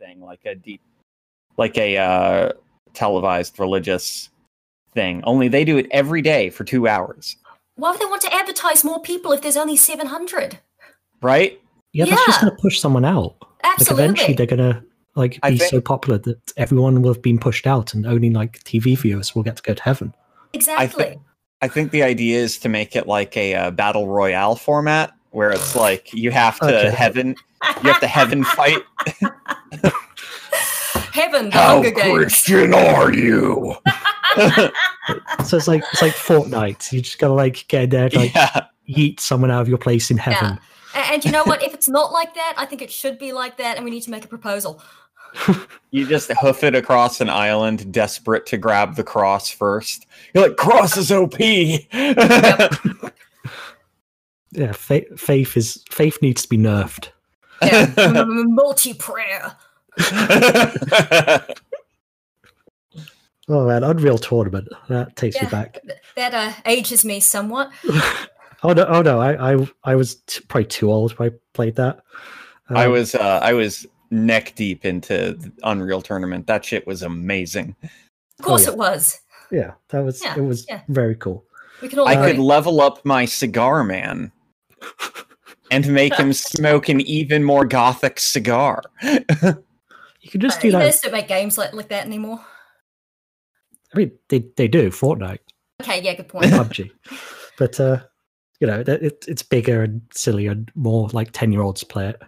thing, like a deep, like a uh, televised religious thing. Only they do it every day for two hours, Why would they want to advertise more people if there's only 700? right? Yeah, that's just going to push someone out. Like Absolutely. eventually they're going to like be think- so popular that everyone will have been pushed out and only like TV viewers will get to go to heaven. exactly. I think the idea is to make it like a uh, battle royale format, where it's like you have to Okay. heaven, you have to heaven fight. Heaven, the Hunger Games. are you? So it's like it's like Fortnite. You just gotta like get in there, and, like yeah, yeet someone out of your place in heaven. A- And you know what? If it's not like that, I think it should be like that, and we need to make a proposal. you just hoof it across an island, desperate to grab the cross first. You're like, cross is OP. Yeah, fa- faith is faith needs to be nerfed. Yeah. Multi prayer. Oh man, Unreal Tournament that takes Yeah. me back. That uh, ages me somewhat. Oh no, oh no, I I, I was t- probably too old when I played that. I Um, was uh, I was neck deep into Unreal Tournament. That shit was amazing. Of course yeah. it was. yeah, that was Yeah, it was yeah. very cool. We can all I agree. could level up my cigar man and make him smoke an even more gothic cigar. You can just Uh, do that. guys don't make games like, like that anymore. I mean, they they do Fortnite, Okay, yeah, good point. PUBG, but uh, you know, it, it's bigger and sillier and more like ten year olds play it.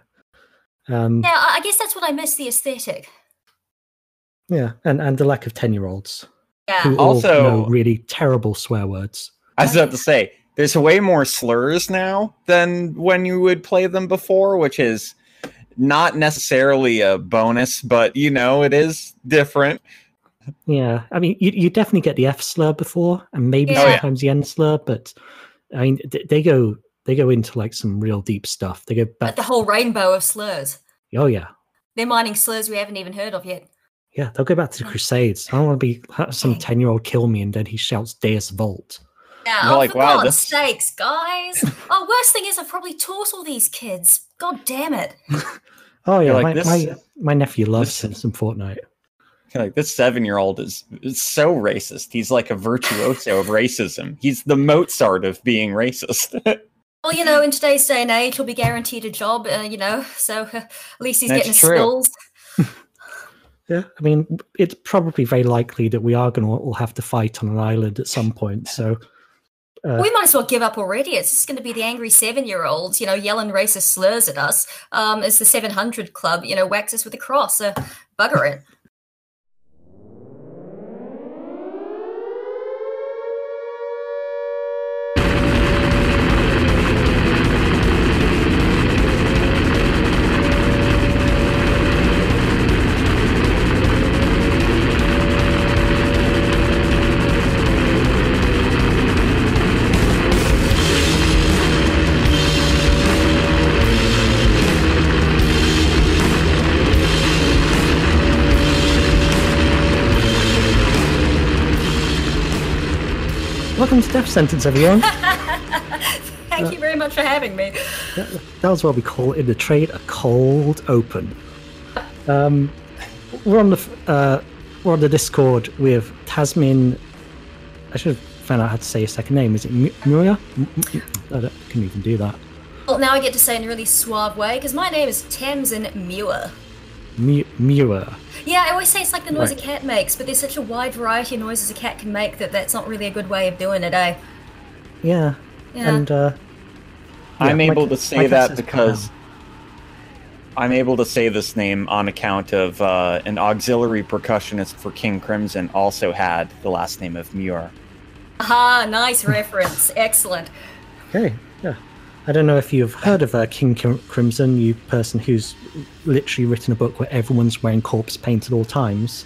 Um, yeah, I I guess that's what I miss the aesthetic. yeah, and and the lack of ten year olds Yeah. who all Also- know really terrible swear words. I was about to say, there's way more slurs now than when you would play them before, which is not necessarily a bonus, but you know, it is different. Yeah, I mean, you you definitely get the F slur before, and maybe Oh, yeah. sometimes the N slur, but I mean, th- they go they go into like some real deep stuff. They go Like back. the whole rainbow of slurs. oh yeah, They're mining slurs we haven't even heard of yet. yeah, they'll go back to the Crusades. I don't want to be have some ten year old kill me, and then he shouts Deus Vult. Yeah, You're oh, like, for wow, God's this- sakes, guys. oh, worst thing is I've probably taught all these kids. God damn it. Oh yeah, like, my, this- my my nephew loves this- some Fortnite. Like this seven year old is, is so racist. He's like a virtuoso of racism. He's the Mozart of being racist. Well, you know, in today's day and age, he'll be guaranteed a job, uh, you know, so uh, at least he's That's getting his true. skills. Yeah, I mean, it's probably very likely that we are going to all have to fight on an island at some point. So Uh, we might as well give up already. It's just going to be the angry seven year olds, you know, yelling racist slurs at us um, as the 700 Club, you know, whacks us with a cross. So bugger it. Death Sentence, everyone. Thank you very much for having me. that was what we call in the trade a cold open. Um, we're on the uh, we're on the Discord with Tasmin. I should have found out how to say your second name. Is it Muria? M- M- I don't- I couldn't even do that. Well, now I get to say in a really suave way because my name is Tamsin Muir. Mu- Mura. Yeah, I always say it's like the noise Right. a cat makes, but there's such a wide variety of noises a cat can make that that's not really a good way of doing it, eh? Yeah. Yeah. And uh, I'm Yeah, my able to say that because I'm able to say this name on account of uh, an auxiliary percussionist for King Crimson also had the last name of Muir. Ah, nice reference. Excellent. Okay, yeah. I don't know if you've heard of uh, King Crimson, you person who's literally written a book where everyone's wearing corpse paint at all times.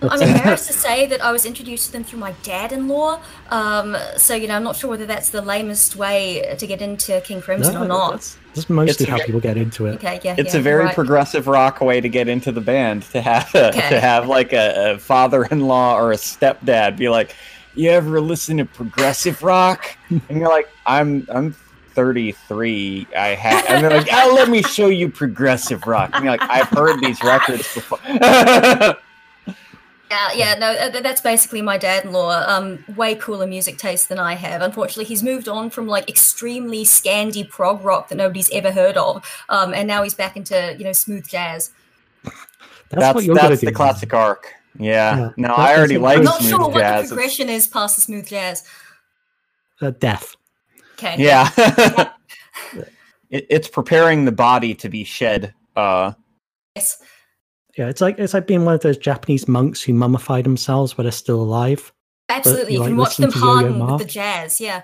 I'm embarrassed to say that I was introduced to them through my dad-in-law. Um, so you know, I'm not sure whether that's the lamest way to get into King Crimson or not. That's, that's mostly It's how ve- people get into it. Okay, yeah, It's yeah, a very right. progressive rock way to get into the band to have a, Okay. to have like a, a father-in-law or a stepdad be like, "You ever listen to progressive rock?" and you're like, "I'm I'm 33, I had, and they're like, "Oh, let me show you progressive rock." And you're like, "I've heard these records before." Yeah, yeah, no, uh, that's basically my dad-in-law. Um, way cooler music taste than I have. Unfortunately, he's moved on from like extremely scandy prog rock that nobody's ever heard of, um, and now he's back into you know smooth jazz. That's, that's what you're gonna do. the classic arc. Yeah. Yeah. No, I already like I'm not smooth sure what the jazz. It's- progression is past the smooth jazz. Uh, death. Okay. Yeah. it, it's preparing the body to be shed. Uh, Yes. Yeah, it's like it's like being one of those Japanese monks who mummify themselves while they're still alive. Absolutely. you, You can like, watch them listen harden with the jazz. Yeah.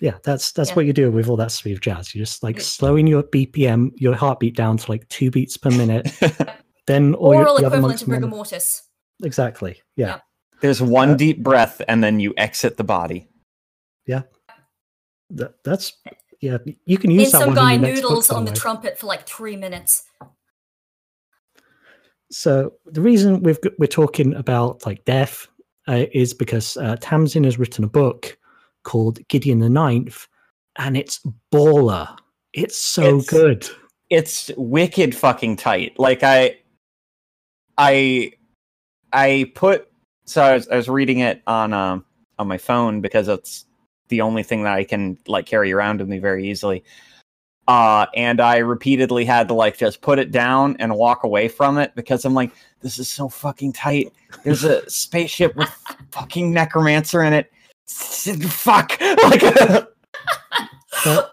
Yeah, that's that's Yeah. what you do with all that smooth jazz. You're just like slowing your BPM, your heartbeat down to like two beats per minute. then all your, Oral the other equivalent monks of rigor mortis. Exactly. Yeah. Yeah. there's one Uh, deep breath, and then you exit the body. That, that's yeah. You can Then use that some one guy in your next book, noodles on the way. trumpet for like three minutes. So the reason we've got, we're talking about like death uh, is because uh, Tamsin has written a book called Gideon the Ninth, and it's baller. It's so It's- good. it's wicked fucking tight. Like I, I, I put. So I was, I was reading it on um on my phone because it's the only thing that I can like carry around with me very easily. Uh, and I repeatedly had to like just put it down and walk away from it because I'm like, this is so fucking tight. There's a spaceship with fucking necromancer in it. Fuck. Like. But,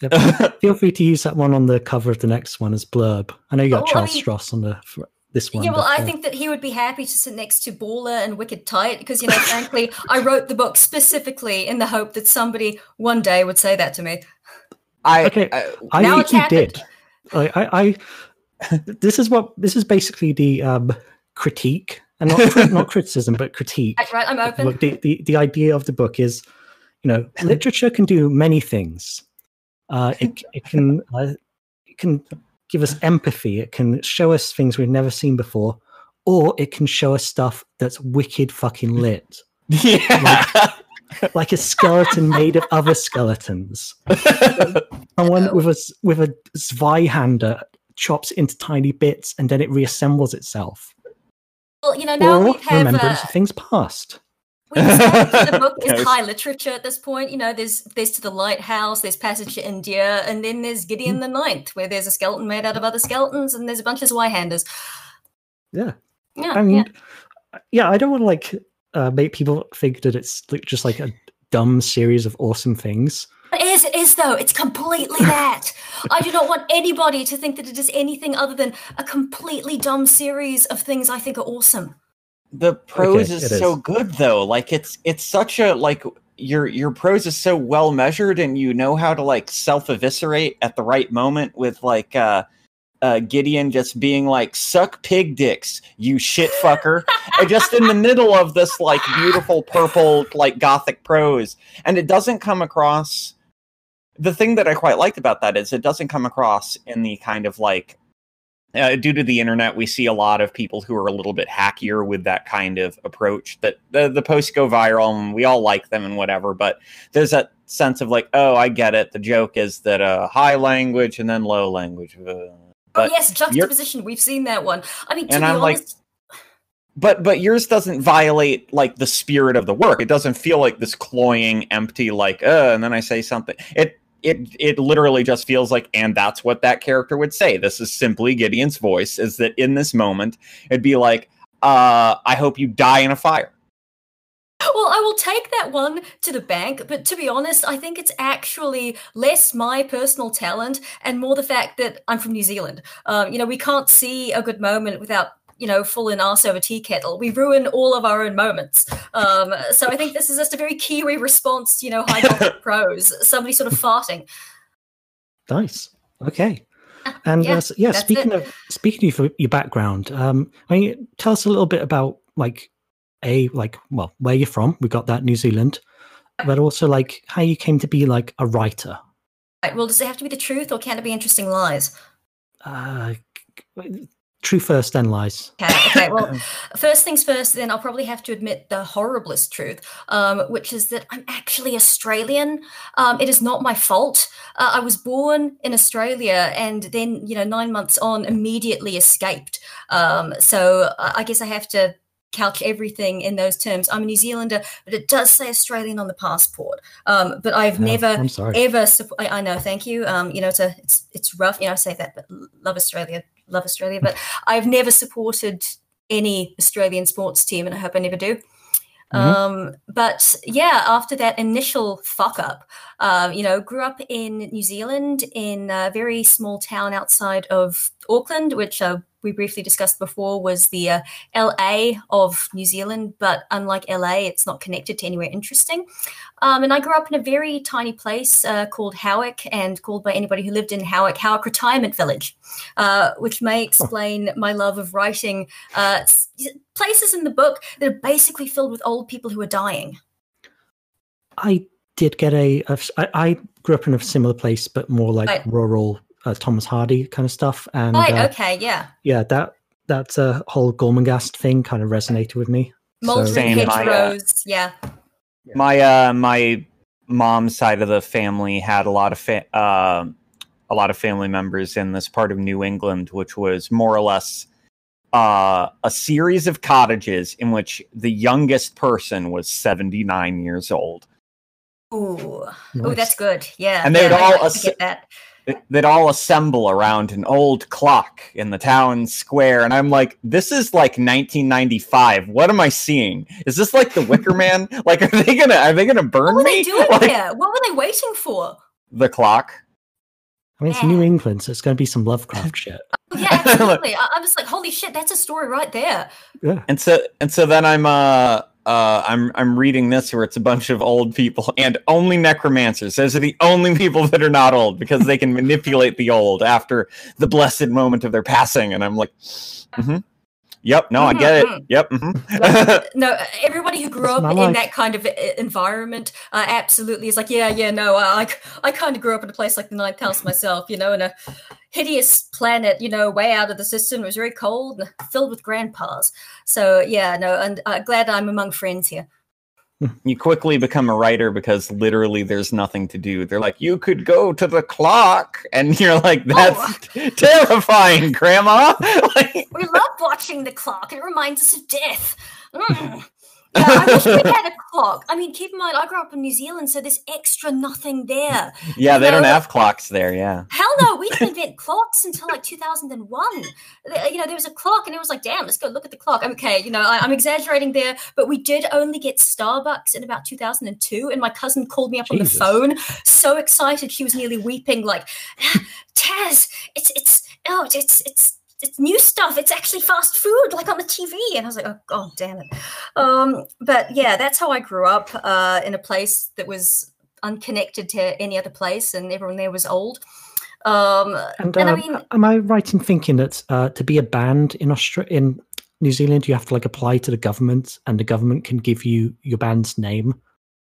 yeah, feel free to use that one on the cover of the next one as blurb. I know you got Oh, Charles mean- Stross on the for this one. yeah, well, but, I uh, think that he would be happy to sit next to Baller and Wicked Tight because, you know, frankly, I wrote the book specifically in the hope that somebody one day would say that to me. I, Okay. I, I Now think you did. I, I, I this is what this is basically the um, critique and not not criticism, but critique. Right, right, I'm open. Look, the, the the idea of the book is, you know, literature can do many things. Uh, it it can uh, it can give us empathy. It can show us things we've never seen before, or it can show us stuff that's wicked fucking lit, yeah. like a skeleton made of other skeletons. Someone with a s- with a Zweihander chops into tiny bits and then it reassembles itself. Well, you know, now or we have remembrance uh, of things past. The book is high literature at this point. You know, there's there's to the lighthouse, there's Passage to India, and then there's. Gideon the Ninth, where there's a skeleton made out of other skeletons, and there's a bunch of Zweihanders. Yeah. Yeah, I mean, yeah. yeah, I don't want to like uh, make people think that it's like, just like a dumb series of awesome things. It is, it is though. It's completely that. I do not want anybody to think that it is anything other than a completely dumb series of things I think are awesome. The prose Okay, is it so good though. Like it's it's such a like your your prose is so well measured and you know how to like self eviscerate at the right moment with like uh uh gideon just being like suck pig dicks you shit fucker just in the middle of this like beautiful purple like gothic prose. And it doesn't come across the thing that i quite liked about that is it doesn't come across in the kind of like uh, due to the internet, we see a lot of people who are a little bit hackier with that kind of approach. That the, the posts go viral and we all like them and whatever. But there's that sense of like, oh, I get it. The joke is that uh, high language and then low language. Uh, oh yes, juxtaposition. We've seen that one. I mean, to And be I'm like, but but yours doesn't violate like the spirit of the work. It doesn't feel like this cloying, empty, like uh, and then I say something. It it it literally just feels like, and that's what that character would say. This is simply Gideon's voice. Is that in this moment, it'd be like, uh, I hope you die in a fire. well, I will take that one to the bank. But to be honest, I think it's actually less my personal talent and more the fact that I'm from New Zealand. Um, you know, we can't see a good moment without you know, full in arse over tea kettle. We ruin all of our own moments. Um, so I think this is just a very Kiwi response you know, high prose. Somebody sort of farting. Nice. Okay. And yeah, uh, yeah, speaking it. of speaking of your background, um, I mean, tell us a little bit about like a like well where you're from. We got that New Zealand, but also like how you came to be like a writer. Right, well, does it have to be the truth or can it be interesting lies? Uh, true first, then lies. Okay, okay. Well, first things first, then I'll probably have to admit the horriblest truth, um, which is that I'm actually Australian. Um, it is not my fault. Uh, I was born in Australia and then, you know, nine months on, immediately escaped. Um, so I I guess I have to couch everything in those terms. I'm a New Zealander, but it does say Australian on the passport. Um, but I've Yeah, never I'm sorry. ever supp- I, I know thank you um you know it's a it's it's rough you know i say that but love australia love australia but i've never supported any australian sports team and i hope i never do Mhm. um but yeah after that initial fuck up um you know grew up in new zealand in a very small town outside of auckland which uh, we briefly discussed before was the uh, LA of New Zealand, but unlike LA, it's not connected to anywhere interesting. Um, and I grew up in a very tiny place uh, called Howick, and called by anybody who lived in Howick, Howick Retirement Village, uh, which may explain my love of writing uh, places in the book that are basically filled with old people who are dying. I did get a. a s- I, I grew up in a similar place, but more like Right. rural uh, Thomas Hardy kind of stuff. And Right, uh, okay, yeah. yeah, that that uh, whole Gormenghast thing kind of resonated with me. Multiple Same, my, uh, hedgerows, yeah. My uh my mom's side of the family had a lot of fa- uh, a lot of family members in this part of New England, which was more or less uh, a series of cottages in which the youngest person was 79 years old. Ooh, Nice. oh, that's good. Yeah, And they'd I all like to ass- get that. Th- They'd all assemble around an old clock in the town square, and I'm like, "This is like 1995. What am I seeing? Is this like the Wicker Man? like, are they gonna are they gonna burn What were me? they doing Like, here? What were they waiting for? The clock. I mean, it's Yeah. New England, so it's going to be some Lovecraft shit. Oh, yeah, absolutely. I, I was like, holy shit, that's a story right there. Yeah. and so and so then i'm uh uh i'm i'm reading this where it's a bunch of old people and only necromancers. Those are the only people that are not old because they can manipulate the old after the blessed moment of their passing. And i'm like hmm yep. No i get Mhm, it yep. Mhm. No, everybody who grew That's up in life. that kind of uh, environment uh, absolutely is like, yeah, yeah, no, I, I, I kind of grew up in a place like the Ninth House myself, you know, and a hideous planet, you know, way out of the system. It was very cold and filled with grandpas. So, yeah, no, and uh, glad I'm among friends here. you quickly become a writer because literally there's nothing to do they're like you could go to the clock and you're like that's terrifying grandma like, We love watching the clock. It reminds us of death. Mm. Yeah, I wish we had a clock. I mean, keep in mind, I grew up in New Zealand, so there's extra nothing there. yeah they don't have clocks there yeah Hell no, we didn't invent clocks until like 2001. You know, there was a clock, and it was like, damn, let's go look at the clock. Okay, you know, I, I'm exaggerating there, but we did only get Starbucks in about 2002, and my cousin called me up on the phone, so excited she was nearly weeping, like, ah, Taz, it's it's oh, it's it's. It's new stuff. It's actually fast food, like on the TV. And I was like, oh god, damn it. Um, but yeah, that's how I grew up uh, in a place that was unconnected to any other place, and everyone there was old. Um, And, And I uh, mean- am I right in thinking that uh, to be a band in Australia, in New Zealand, you have to like apply to the government, and the government can give you your band's name?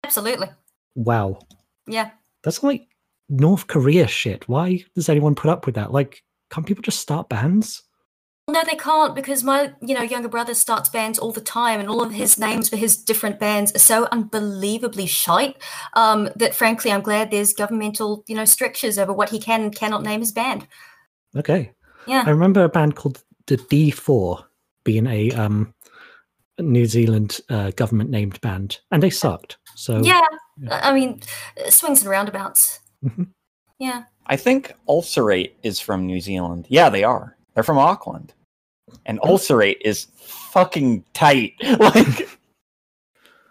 absolutely. Wow, Yeah. that's like North Korea shit. Why does anyone put up with that? Like, can't people just start bands? No, they can't because my, you know, younger brother starts bands all the time, and all of his names for his different bands are so unbelievably shite um, that, frankly, I'm glad there's governmental, you know, strictures over what he can and cannot name his band. Okay, Yeah. I remember a band called the D4 being a um, New Zealand uh, government named band, and they sucked. So Yeah. yeah. I mean, uh, swings and roundabouts. Mhm. Yeah. I think Ulcerate is from New Zealand. Yeah, they are. They're from Auckland. And Ulcerate is fucking tight. Like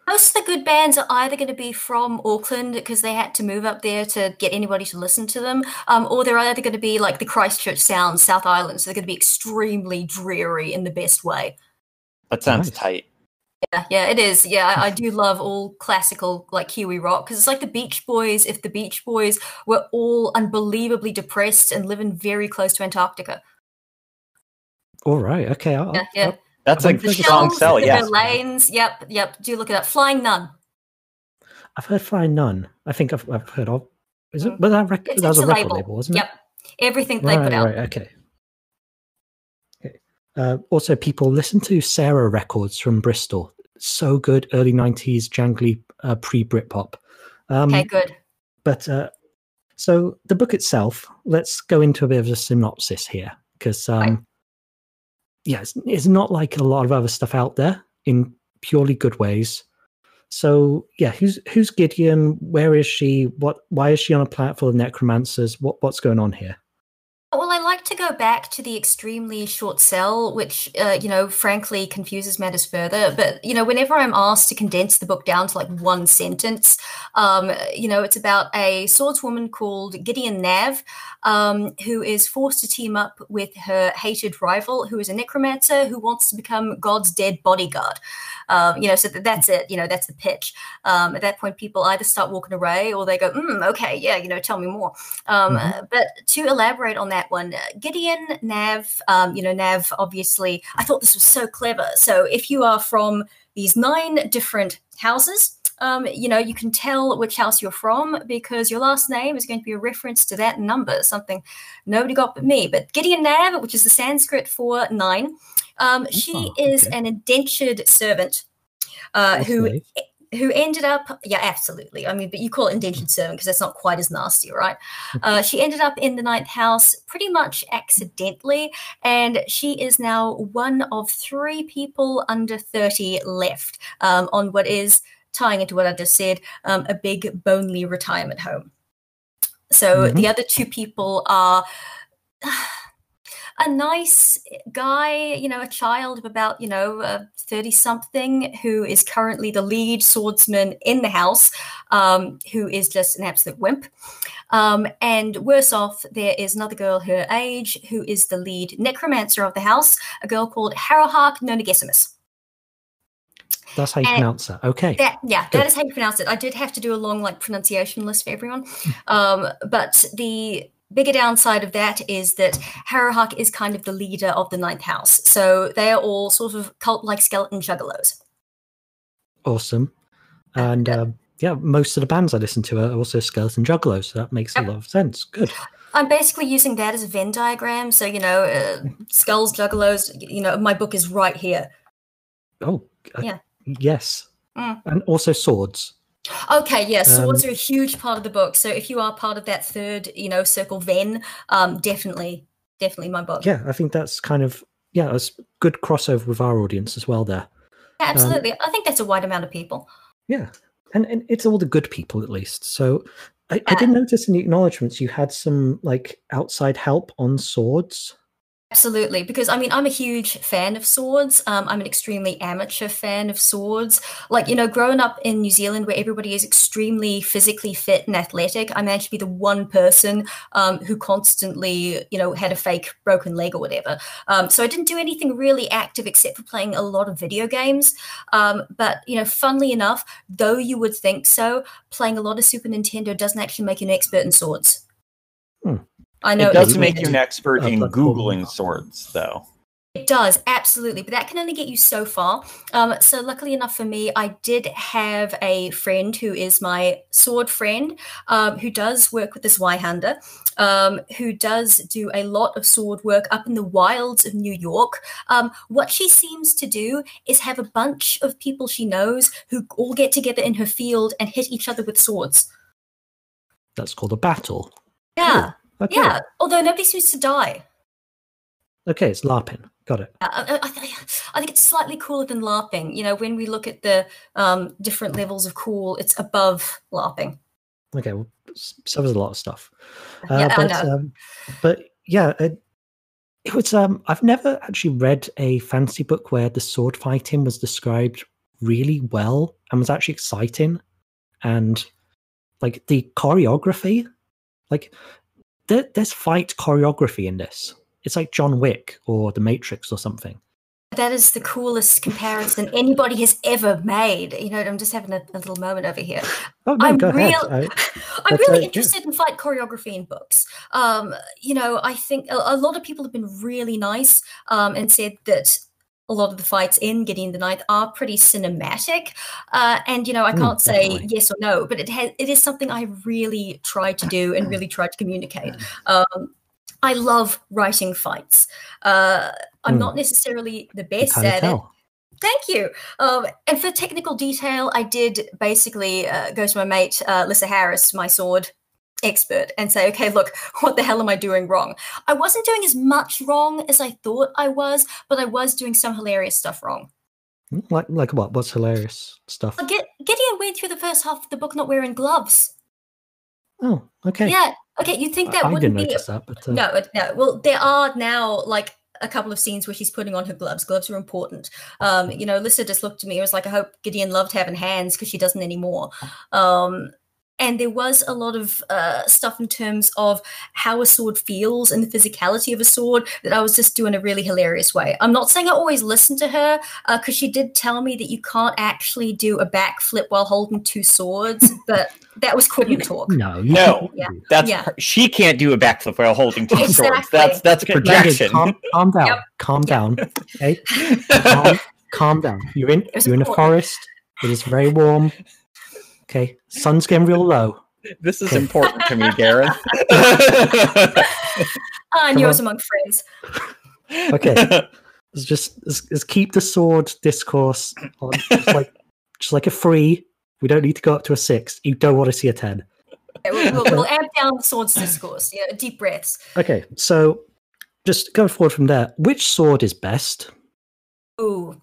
Most of the good bands are either going to be from Auckland because they had to move up there to get anybody to listen to them, um, or they're either going to be like the Christchurch Sound, South Island. So they're going to be extremely dreary in the best way. that sounds Nice. tight. Yeah, yeah, it is. Yeah, I, I do love all classical like Kiwi rock because it's like the Beach Boys. If the Beach Boys were all unbelievably depressed and living very close to Antarctica, all right, okay, I'll, yeah, yeah. I'll- That's I a don't think it's- strong Shells, sell, the lanes. Yep, yep. Do look at that. Flying Nun. I've heard Flying Nun. I think I've, I've heard of. Is it? Mm. But that, rec- It's, that was it's a a record label. label, wasn't it? Yep. Everything it? they Right, put out. right, okay. Uh, also, people listen to Sarah records from Bristol. So good, early '90s, jangly, uh, pre-Britpop. Um, Okay, good. but uh, so the book itself, let's go into a bit of a synopsis here, because um, Right. yeah, it's, it's not like a lot of other stuff out there in purely good ways. So yeah, who's who's Gideon? Where is she? What? Why is she on a planet full of necromancers? What what's going on here? Like to go back to the extremely short cell, which, uh, you know, frankly confuses matters further. But, you know, whenever I'm asked to condense the book down to like one sentence, um, you know, it's about a swordswoman called Gideon Nav, um, who is forced to team up with her hated rival, who is a necromancer who wants to become God's dead bodyguard. Um, you know, so th- that's it. You know, that's the pitch. Um, at that point, people either start walking away or they go, mm, okay, yeah, you know, tell me more. Um, Mhm. uh, but to elaborate on that one, Gideon, Nav, um, you know, Nav, obviously, I thought this was so clever. So if you are from these nine different houses, um, you know, you can tell which house you're from because your last name is going to be a reference to that number, something nobody got but me. But Gideon Nav, which is the Sanskrit for nine, um, she Oh, is an indentured servant uh, who Okay. Who ended up yeah absolutely. I mean but you call it indentured servant because that's not quite as nasty right? Uh, she ended up in the ninth house pretty much accidentally and she is now one of three people under 30 left um, on what is tying into what i just said um, a big bonely retirement home. So Mhm. the other two people are a nice guy, you know, a child of about, you know, 30 something who is currently the lead swordsman in the house, um, who is just an absolute wimp. Um, and worse off, there is another girl her age who is the lead necromancer of the house, a girl called Harrowhark Nonagesimus. That's how you And- pronounce that. Okay. That yeah, Good. that is how you pronounce it. I did have to do a long like pronunciation list for everyone. Um, but the bigger downside of that is that Harrowhark is kind of the leader of the ninth house. So they are all sort of cult like skeleton juggalos. Awesome. And um, yeah, most of the bands I listen to are also Skeleton Juggalos, so that makes a lot of sense. Good. I'm basically using that as a Venn diagram. So, you know, uh, skulls, juggalos, you know, my book is right here. Oh, uh, Yeah. yes. Mm. And also swords. Okay, yeah, swords Um, are a huge part of the book. So if you are part of that third, you know, circle Venn, um, definitely, definitely my book. Yeah, I think that's kind of yeah, it's good crossover with our audience as well. There. Yeah, absolutely. I think that's a wide amount of people. Yeah, and, and it's all the good people at least. So I, I Yeah. did notice in the acknowledgements you had some like outside help on swords. Absolutely, because I mean, I'm a huge fan of swords. Um, I'm an extremely amateur fan of swords. Like, you know, growing up in New Zealand where everybody is extremely physically fit and athletic, I managed to be the one person um, who constantly, you know, had a fake broken leg or whatever. Um, so I didn't do anything really active except for playing a lot of video games. Um, but, you know, funnily enough, though you would think so, playing a lot of Super Nintendo doesn't actually make you an expert in swords. Hmm. I know it does make you an expert in googling swords, though. It does, absolutely. But that can only get you so far. Um, so, luckily enough for me, I did have a friend who is my sword friend um, who does work with this Zweihander, um, who does do a lot of sword work up in the wilds of New York. Um, what she seems to do is have a bunch of people she knows who all get together in her field and hit each other with swords. That's called a battle. Yeah, Okay. yeah. Although nobody seems to die. Okay, it's LARPing. Got it. I, I, I think it's slightly cooler than LARPing. You know, when we look at the um, different levels of cool, it's above LARPing. Okay, well, so there's a lot of stuff. Uh, Yeah, I but, know. Um, but yeah, it, it was. Um, I've never actually read a fantasy book where the sword fighting was described really well and was actually exciting, and like the choreography, like there, there's fight choreography in this. It's like John Wick or The Matrix or something. That is the coolest comparison anybody has ever made. You know, I'm just having a, a little moment over here. Oh no, I'm go ahead. real- I- I'm But, really uh, yeah. interested in fight choreography in books. Um, you know, I think a, a lot of people have been really nice um, and said that a lot of the fights in Gideon the Ninth are pretty cinematic. Uh, and you know, I Mm, can't say definitely. yes or no, but it has it is something I really tried to do and really tried to communicate. Um, I love writing fights. Uh, I'm Hmm. not necessarily the best at it. Thank you. Um, and for technical detail, I did basically uh, go to my mate, uh, Lissa Harris, my sword expert, and say, okay, look, what the hell am I doing wrong? I wasn't doing as much wrong as I thought I was, but I was doing some hilarious stuff wrong. Mm, Like like what? What's hilarious stuff? Get, Gideon went through the first half of the book not wearing gloves. Oh, okay. Yeah. Okay, you think that I, I wouldn't didn't be notice that, but uh, No, no. Well, there are now like a couple of scenes where she's putting on her gloves. Gloves are important. Um, you know, Lissa just looked at me. It was like, I hope Gideon loved having hands because she doesn't anymore. Um, and there was a lot of uh, stuff in terms of how a sword feels and the physicality of a sword that I was just doing a really hilarious way. I'm not saying I always listen to her because she did tell me that you can't actually do a backflip while holding two swords, but that was quitting talk. no, No. Yeah. That's Yeah. her- she can't do a backflip while holding two swords. That's that's Okay, Megan, projection. calm, calm down. Yep. Calm down. Okay, calm, calm down. You're in. You're in a forest. It is very warm. Okay, sun's getting real low. this is Okay. important to me, Gareth. Ah, and yours on. among friends. Okay. Let's just let's, let's keep the sword discourse on, just like just like a three. We don't need to go up to a six. You don't want to see a ten. Okay, we'll, we'll, we'll amp down the swords discourse. Yeah, deep breaths. Okay, so just going forward from there, which sword is best? Ooh.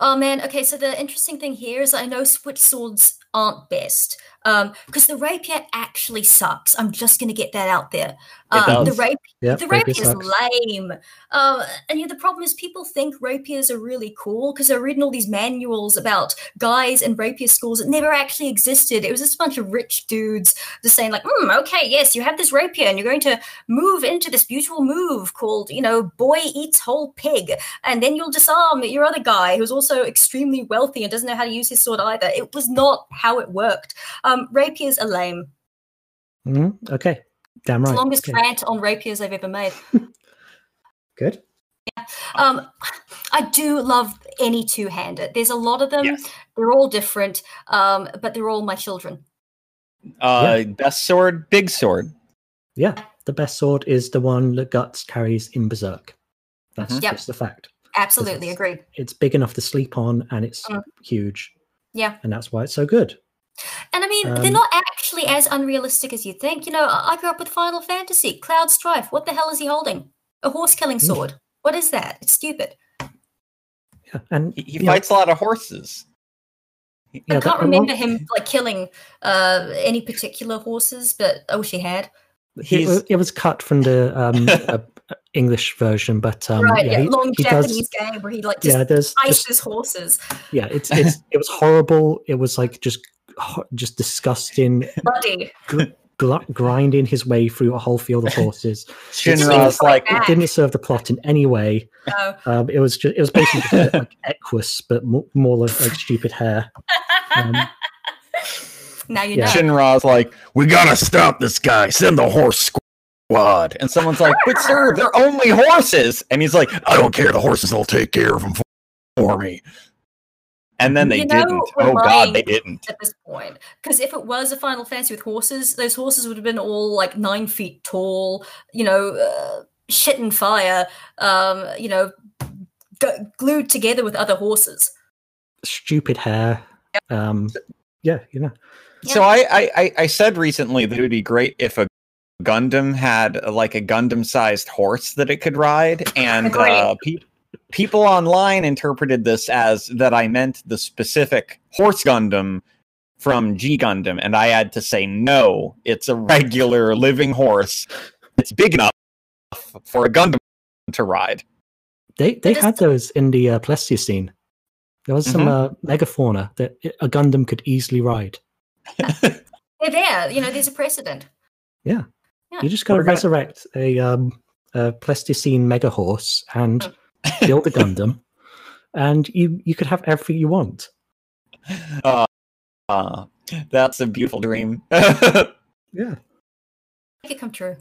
Oh man. Okay, so the interesting thing here is I know switch swords aren't best um because the rapier actually sucks. I'm just gonna get that out there. Um, the rapier Yeah, the rapier rapier is lame. Um, and yeah, the problem is people think rapiers are really cool because they're reading all these manuals about guys and rapier schools that never actually existed. It was just a bunch of rich dudes just saying like, mm, okay, yes, you have this rapier and you're going to move into this beautiful move called, you know, boy eats whole pig. And then you'll disarm your other guy who's also extremely wealthy and doesn't know how to use his sword either. It was not how it worked. Um, rapiers are lame. Mhm, Okay, damn It's right. the longest Okay, rant on rapiers I've ever made. Good. Yeah. Um, I do love any two-handed. There's a lot of them. Yes. They're all different, um, but they're all my children. Uh, best sword, big sword. Yeah, the best sword is the one that Guts carries in Berserk. That's Mhm. Yep. just the fact. Absolutely it's- agreed. It's big enough to sleep on, and it's Mm. huge, Yeah, and that's why it's so good. and I mean they're Um, not actually as unrealistic as you think. You know, I I grew up with Final Fantasy, Cloud Strife. What the hell is he holding? A horse-killing Mm. sword. What is that? It's stupid. Yeah, and He, he you know, fights a lot of horses. I that- can't a lot- remember him like killing uh, any particular horses, but I wish he had. It, He's it was cut from the um, English version, but um, right? yeah, Yeah, long he Japanese does. game where he like just Yeah, there's ices just horses. yeah, it's it's it was horrible. It was like just ho- just disgusting, Buddy. gl- grinding his way through a whole field of horses. Shinra's fight like. It didn't serve the plot in any way. No. Um, it was just it was basically just like Equus, but mo- more like, like stupid hair. Um, now you Yeah. know. Shinra's like, we gotta stop this guy. Send the horse squad. And someone's like, but sir, they're only horses. And he's like, I don't care. The horses will take care of them for me. And then they You know, didn't. Oh God, they didn't. at this point. Because if it was a Final Fantasy with horses, those horses would have been all like nine feet tall, you know, uh, shit and fire, um, you know, g- glued together with other horses. stupid hair. Um, yeah, you know. So I, I I- I said recently that it would be great if a Gundam had uh, like a Gundam-sized horse that it could ride, and uh, pe- people online interpreted this as that I meant the specific horse Gundam from G Gundam, and I had to say no. It's a regular living horse. It's big enough for a Gundam to ride. They they had those in the uh, Pleistocene. There was some uh, megafauna that a Gundam could easily ride. They're there, you know, there's a precedent. Yeah. You just got to We're gonna- resurrect a, um, a Pleistocene mega horse and build a Gundam, and you you could have everything you want. Uh, uh, that's a beautiful dream. Yeah. Make it come true.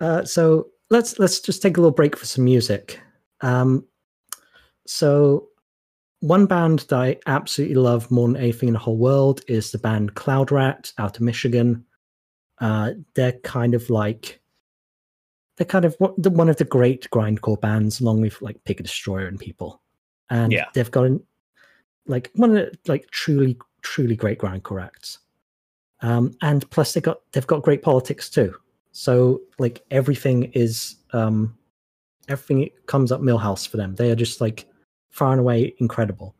Uh, so let's let's just take a little break for some music. Um, so one band that I absolutely love more than anything in the whole world is the band Cloud Rat out of Michigan. Uh, they're kind of like they're kind of one of the great grindcore bands, along with like Pig a Destroyer and people. And Yeah. they've got like one of the like truly truly great grindcore acts. Um, and plus they got they've got great politics too. So like everything is um, everything comes up Milhouse for them. They are just like far and away incredible.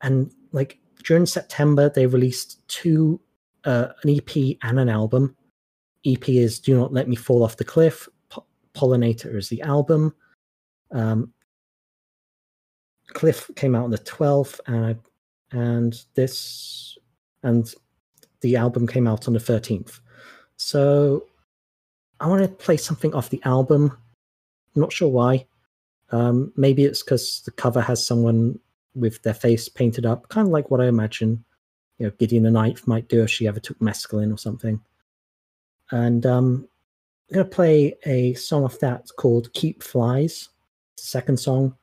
And like during September, they released two uh, an EP and an album. EP is "Do Not Let Me Fall Off the Cliff." Po- Pollinator is the album. Um, Cliff came out on the twelfth, and I, and this and the album came out on the thirteenth. So I want to play something off the album. I'm not sure why. Um, maybe it's because the cover has someone with their face painted up, kind of like what I imagine, you know, Gideon the Knight might do if she ever took mescaline or something. And um, I'm gonna play a song off that called "Keep Flies," second song.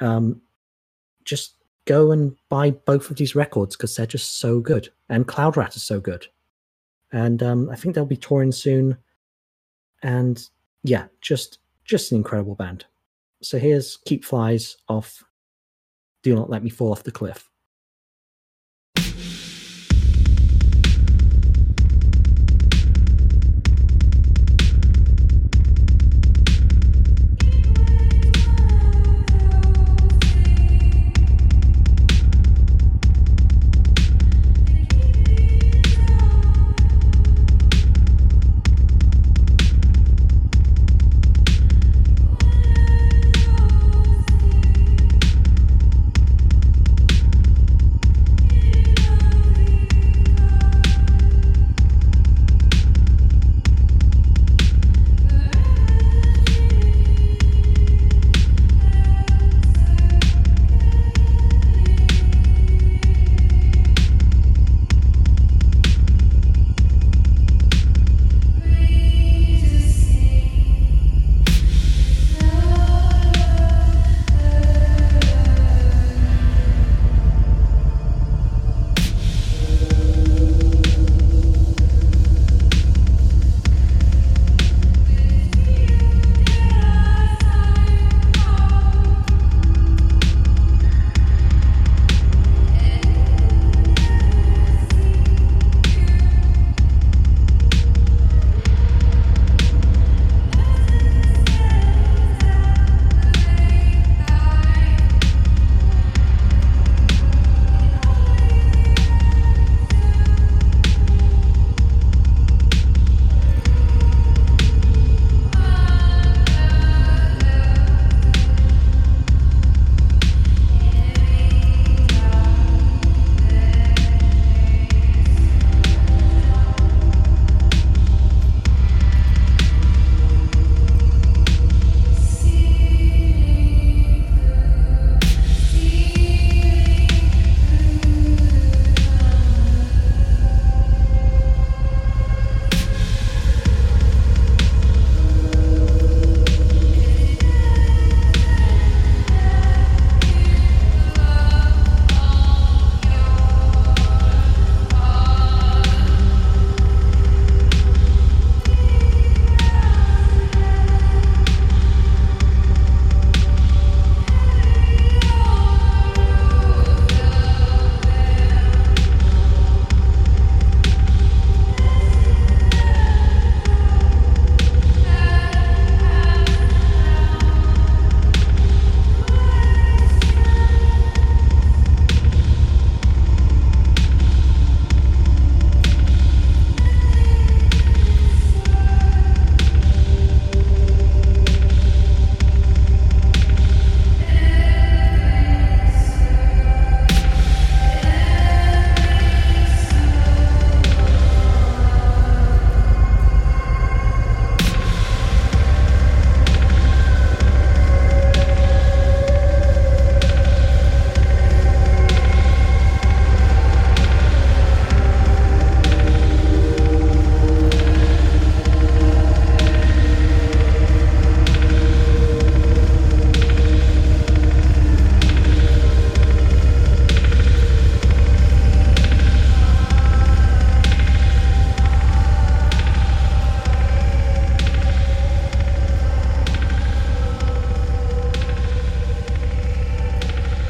Um, just go and buy both of these records because they're just so good, and Cloud Rat is so good. And um, I think they'll be touring soon. And yeah, just just an incredible band. So here's "Keep Flies" off "Do Not Let Me Fall Off the Cliff."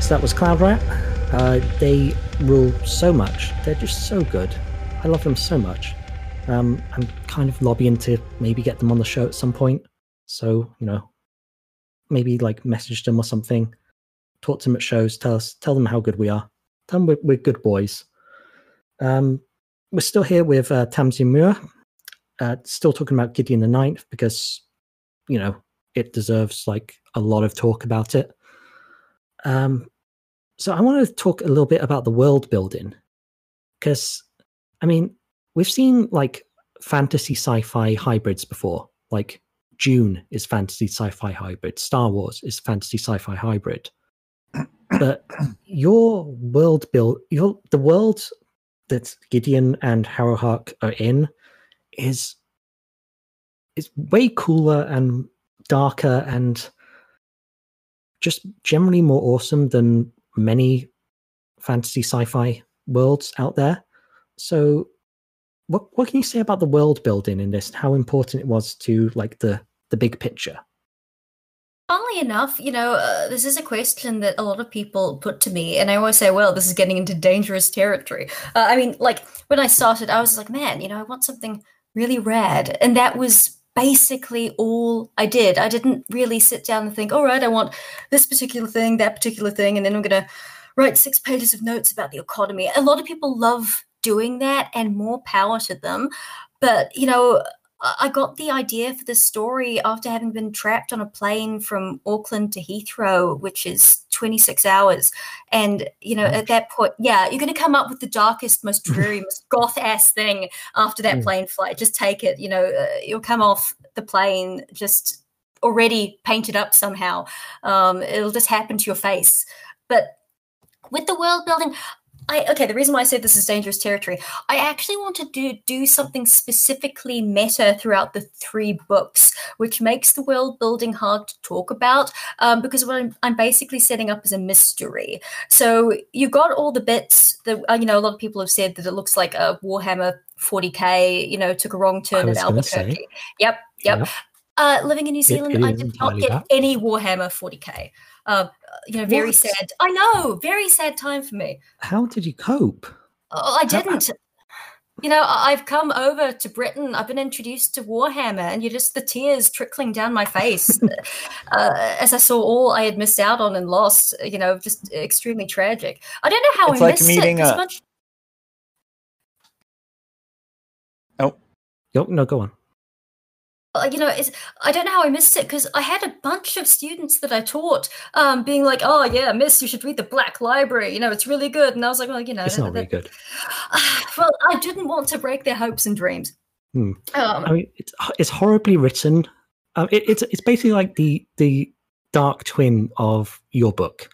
That was Cloud Rat. Uh, they rule so much. They're just so good. I love them so much. Um, I'm kind of lobbying to maybe get them on the show at some point. So you know, maybe like message them or something. Talk to them at shows. Tell us, tell them how good we are. Tell them we're, we're good boys. Um, we're still here with uh, Tamsin Muir. Uh, still talking about Gideon the Ninth because you know it deserves like a lot of talk about it. Um, so I want to talk a little bit about the world building because I mean we've seen like fantasy sci-fi hybrids before, like Dune is fantasy sci-fi hybrid, Star Wars is fantasy sci-fi hybrid. But your world build, your the world that Gideon and Harrowhark are in is is way cooler and darker and just generally more awesome than many fantasy sci-fi worlds out there. So what what can you say about the world building in this? How important it was to like the the big picture? Funnily enough, you know, uh, this is a question that a lot of people put to me, and I always say, "Well, this is getting into dangerous territory." Uh, I mean, like when I started, I was like, "Man, you know, I want something really rad," and that was basically all I did. I didn't really sit down and think, "All right, I want this particular thing, that particular thing," and then I'm going to write six pages of notes about the economy. A lot of people love doing that, and more power to them. But you know, I got the idea for the story after having been trapped on a plane from Auckland to Heathrow, which is 26 hours. And, you know, at that point, yeah, you're going to come up with the darkest, most dreary, most goth ass thing after that plane flight. Just take it. You know, uh, you'll come off the plane just already painted up somehow. Um, it'll just happen to your face. But with the world building, I okay, the reason why I said this is dangerous territory, I actually want to do do something specifically meta throughout the three books, which makes the world building hard to talk about um, because what I'm, I'm, basically setting up is a mystery. So you've got all the bits that uh, you know. A lot of people have said that it looks like a Warhammer 40k. You know, took a wrong turn at Albuquerque. Say. Yep, yep. yep. Uh, living in New Zealand, it, it I did not get that. any Warhammer 40k. Um, you know, very what? sad. I know, very sad time for me. How did you cope? Oh, I didn't. You know, I've come over to Britain. I've been introduced to Warhammer, and you're just the tears trickling down my face uh, as I saw all I had missed out on and lost. You know, just extremely tragic. I don't know how it's I like missed meeting it. A... Much... Oh, no, go on. You know, it's, I don't know how I missed it because I had a bunch of students that I taught um, being like, "Oh yeah, Miss, you should read the Black Library. You know, it's really good." And I was like, "Well, you know, it's not really good." well, I didn't want to break their hopes and dreams. Hmm. Um, I mean, it's it's horribly written. Um, it, it's it's basically like the the dark twin of your book,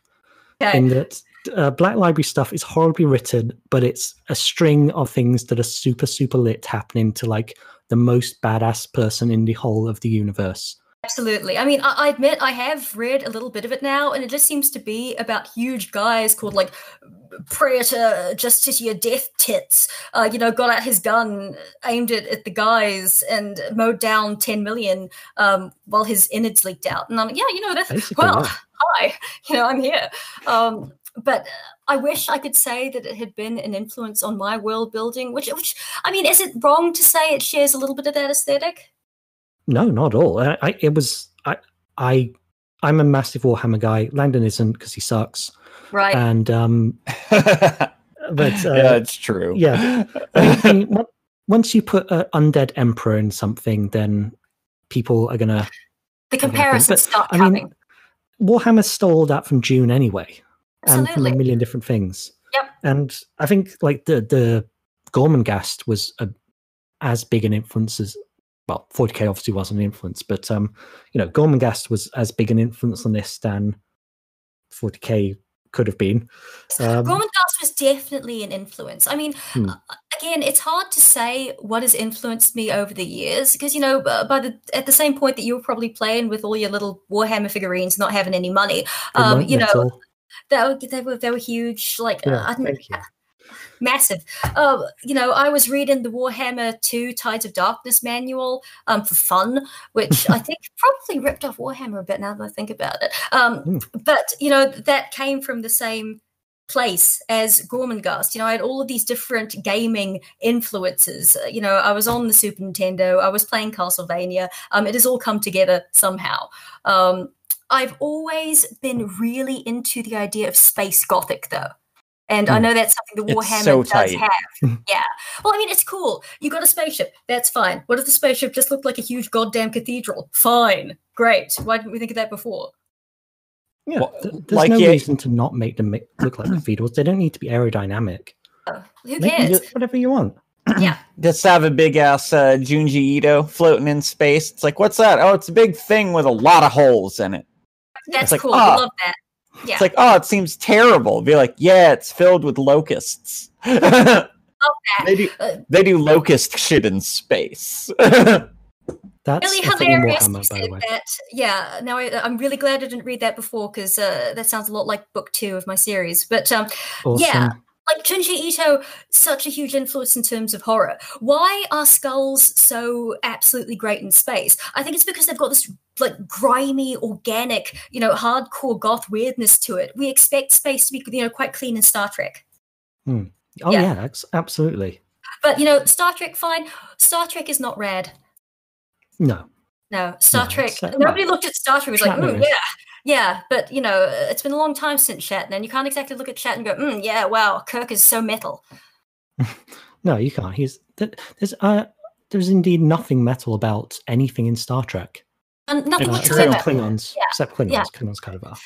okay. in that uh, Black Library stuff is horribly written, but it's a string of things that are super super lit happening to like the most badass person in the whole of the universe. Absolutely. I mean, I, I, admit I have read a little bit of it now, and it just seems to be about huge guys called like Praetor Justitia Death Tits. Uh, you know, got out his gun, aimed it at the guys, and mowed down 10 million um, while his innards leaked out. And I'm like, yeah, you know, that's Basically, well, yeah. hi, you know, I'm here. Um, but I wish I could say that it had been an influence on my world building. Which, which I mean, is it wrong to say it shares a little bit of that aesthetic? No, not at all. I, I it was I I I'm a massive Warhammer guy. Langdon isn't because he sucks. Right. And um, but uh, yeah, it's true. Yeah. I mean, once you put an undead emperor in something, then people are gonna the comparisons start I coming. Mean, Warhammer stole that from Dune anyway. Absolutely. and from a million different things. Yep. And I think like the the Gormenghast was a, as big an influence as well. 40k obviously was an influence, but um, you know, Gormenghast was as big an influence on this than 40k could have been. Um, Gormenghast was definitely an influence. I mean, hmm. again, it's hard to say what has influenced me over the years because you know, by the at the same point that you were probably playing with all your little Warhammer figurines, not having any money, um, you know, they were, they were they were huge. Like yeah, I think massive. Uh, you know, I was reading the Warcraft 2 Tides of Darkness manual um, for fun, which I think probably ripped off Warhammer a bit now that I think about it. Um, Mm. But, you know, that came from the same place as Gormenghast. You know, I had all of these different gaming influences. Uh, you know, I was on the Super Nintendo, I was playing Castlevania. Um, it has all come together somehow. Um, I've always been really into the idea of space gothic, though. And I Hmm. know that's something the Warhammer so does tight. have. yeah. Well, I mean, it's cool. You got a spaceship. That's fine. What if the spaceship just looked like a huge goddamn cathedral? Fine. Great. Why didn't we think of that before? Yeah, Well, th- there's like, no yeah- reason to not make them make, look like cathedrals. They don't need to be aerodynamic. Uh, who Make cares? do whatever you want. yeah. Just have a big ass uh, Junji Ito floating in space. It's like, what's that? Oh, it's a big thing with a lot of holes in it. That's like, cool. ah. I love that. Yeah. It's like, oh, it seems terrible. Be like, yeah, it's filled with locusts. they that. do Uh, they do locust shit in space. That's really a thing in hilarious you Warhammer, by the said way. that. Yeah, now I, I'm really glad I didn't read that before because uh, that sounds a lot like book two of my series. But um, Awesome. yeah. Like Junji Ito, such a huge influence in terms of horror. Why are skulls so absolutely great in space? I think it's because they've got this like grimy, organic, you know, hardcore goth weirdness to it. We expect space to be, you know, quite clean in Star Trek. Oh yeah. yeah, absolutely. But you know, Star Trek, fine. Star Trek is not rad. No, No, Star No, Trek. nobody looked at Star Trek was like, Shatner "Ooh, is- yeah, yeah." But you know, it's been a long time since Shatner, and you can't exactly look at Shatner and go, mm, "Yeah, wow, Kirk is so metal." no, you can't. He's there's uh there's indeed nothing metal about anything in Star Trek. And nothing whatsoever. except Klingons. Yeah, Except Klingons. yeah. Klingons kind of are.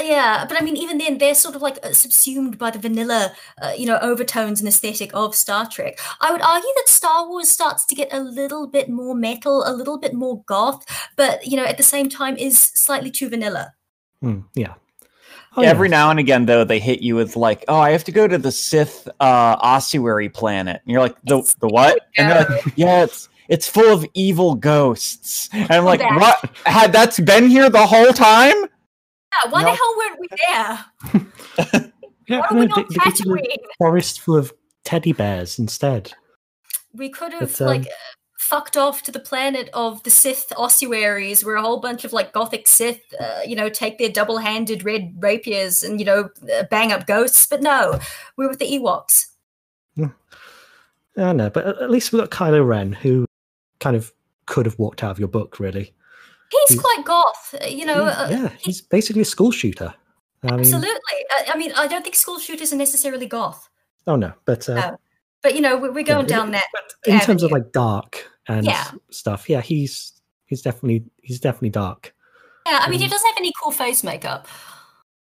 Yeah, but I mean, even then, they're sort of like uh, subsumed by the vanilla, uh, you know, overtones and aesthetic of Star Trek. I would argue that Star Wars starts to get a little bit more metal, a little bit more goth, but you know, at the same time, is slightly too vanilla. Hmm, yeah. Oh, Every yeah. now and again, though, they hit you with like, "Oh, I have to go to the Sith uh, ossuary planet," and you're like, "The the what?" And they're like, "Yeah, it's it's full of evil ghosts." And I'm like, that. "What? Had that's been here the whole time?" Yeah, why No. the hell weren't we there? Yeah, Why are no, we they- on they give you a Tatooine? forest full of teddy bears instead. We could have But, um, like fucked off to the planet of the Sith ossuaries, where a whole bunch of like gothic Sith, uh, you know, take their double-handed red rapiers and you know uh, bang up ghosts. But no, we're with the Ewoks. I know, but at least we've got Kylo Ren, who kind of could have walked out of your book, really. He's He's- quite goth, uh, you know. He's- uh, yeah, he's basically a school shooter. I mean, absolutely. I, I mean, I don't think school shooters are necessarily goth, oh no, but uh, No, but you know, we're, we're yeah, going it- down that. in terms of like dark and Yeah. stuff, yeah, he's he's definitely he's definitely dark. Yeah, I mean, he um, doesn't have any cool face makeup.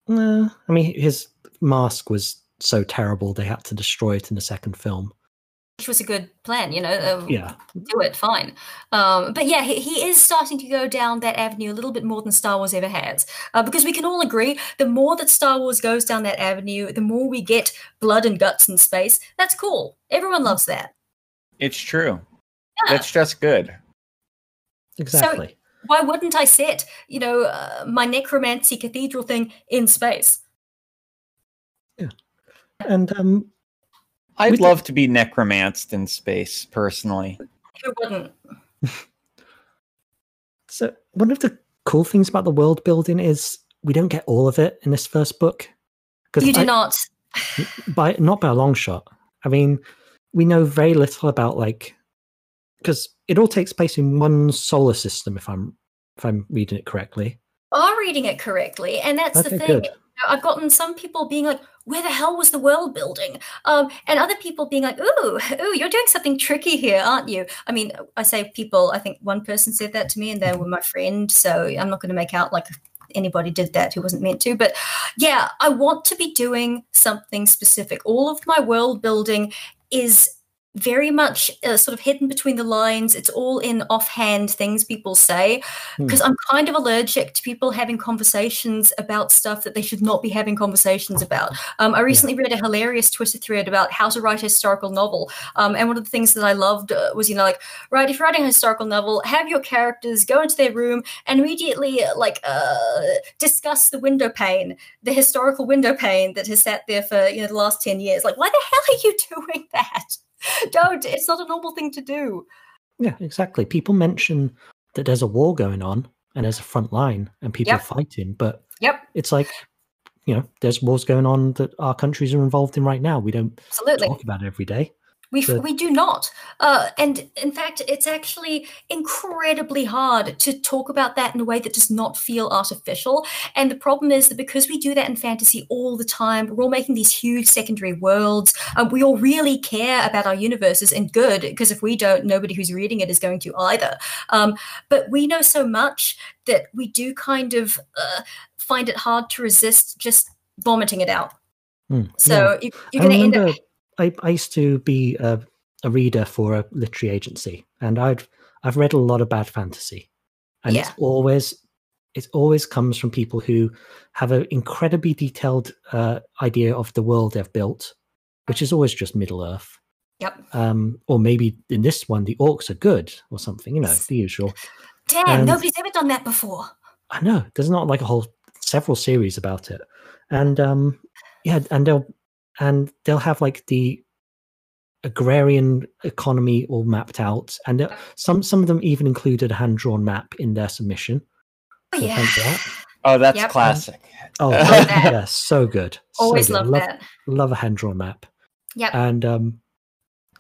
Uh, I mean, his mask was so terrible they had to destroy it in the second film. Which was a good plan, you know. Uh, Yeah, do it fine um, but yeah he, he is starting to go down that avenue a little bit more than star wars ever has uh, because we can all agree the more that star wars goes down that avenue the more we get blood and guts in space that's cool everyone loves that It's true. Yeah. It's just good. exactly. why wouldn't i set you know uh, my necromancy cathedral thing in space Yeah. and um, I'd With the- love to be necromanced in space, personally. who wouldn't so one of the cool things about the world building is we don't get all of it in this first book because you do not by not by a long shot. I mean, we know very little about like because it all takes place in one solar system. If I'm if I'm reading it correctly, are reading it correctly and that's the thing good. I've gotten some people being like, "Where the hell was the world building?" Um, and other people being like, "Ooh, ooh, you're doing something tricky here, aren't you?" I mean, I say people. I think one person said that to me, and they were my friend. So I'm not going to make out like anybody did that who wasn't meant to. But yeah, I want to be doing something specific. All of my world building is very much uh, sort of hidden between the lines. It's all in offhand things people say. Hmm. Because I'm kind of allergic to people having conversations about stuff that they should not be having conversations about. Um, I recently read a hilarious Twitter thread about how to write a historical novel. Um, and one of the things that I loved uh, was, you know, like, right, if you're writing a historical novel, have your characters go into their room and immediately, like, uh, discuss the window pane, the historical window pane that has sat there for, you know, the last 10 years. Like, why the hell are you doing that? Don't. It's not a normal thing to do. Yeah, exactly. People mention that there's a war going on and there's a front line and people Yep. are fighting, but Yep, it's like, you know, there's wars going on that our countries are involved in right now. We don't absolutely. talk about it every day. We, we do not. Uh, and in fact, it's actually incredibly hard to talk about that in a way that does not feel artificial. And the problem is that because we do that in fantasy all the time, we're all making these huge secondary worlds. Um, we all really care about our universes and good, because if we don't, nobody who's reading it is going to either. Um, but we know so much that we do kind of uh, find it hard to resist just vomiting it out. Yeah. So you, you're going to end up. I, I used to be a, a reader for a literary agency, and I'd I've read a lot of bad fantasy, and it's always it always comes from people who have an incredibly detailed uh, idea of the world they've built, which is always just Middle Earth. Yep. Um, or maybe in this one, the orcs are good or something, you know, the usual. Damn, and- nobody's ever done that before. I know there's not like a whole several series about it, and um, yeah, and they'll and they'll have like the agrarian economy all mapped out, and some some of them even included a hand drawn map in their submission. Oh, So yeah. that. Oh, that's Yep. classic. Oh, Love yeah, so good. so Always good. love love, that. Love a hand drawn map, Yep. and um,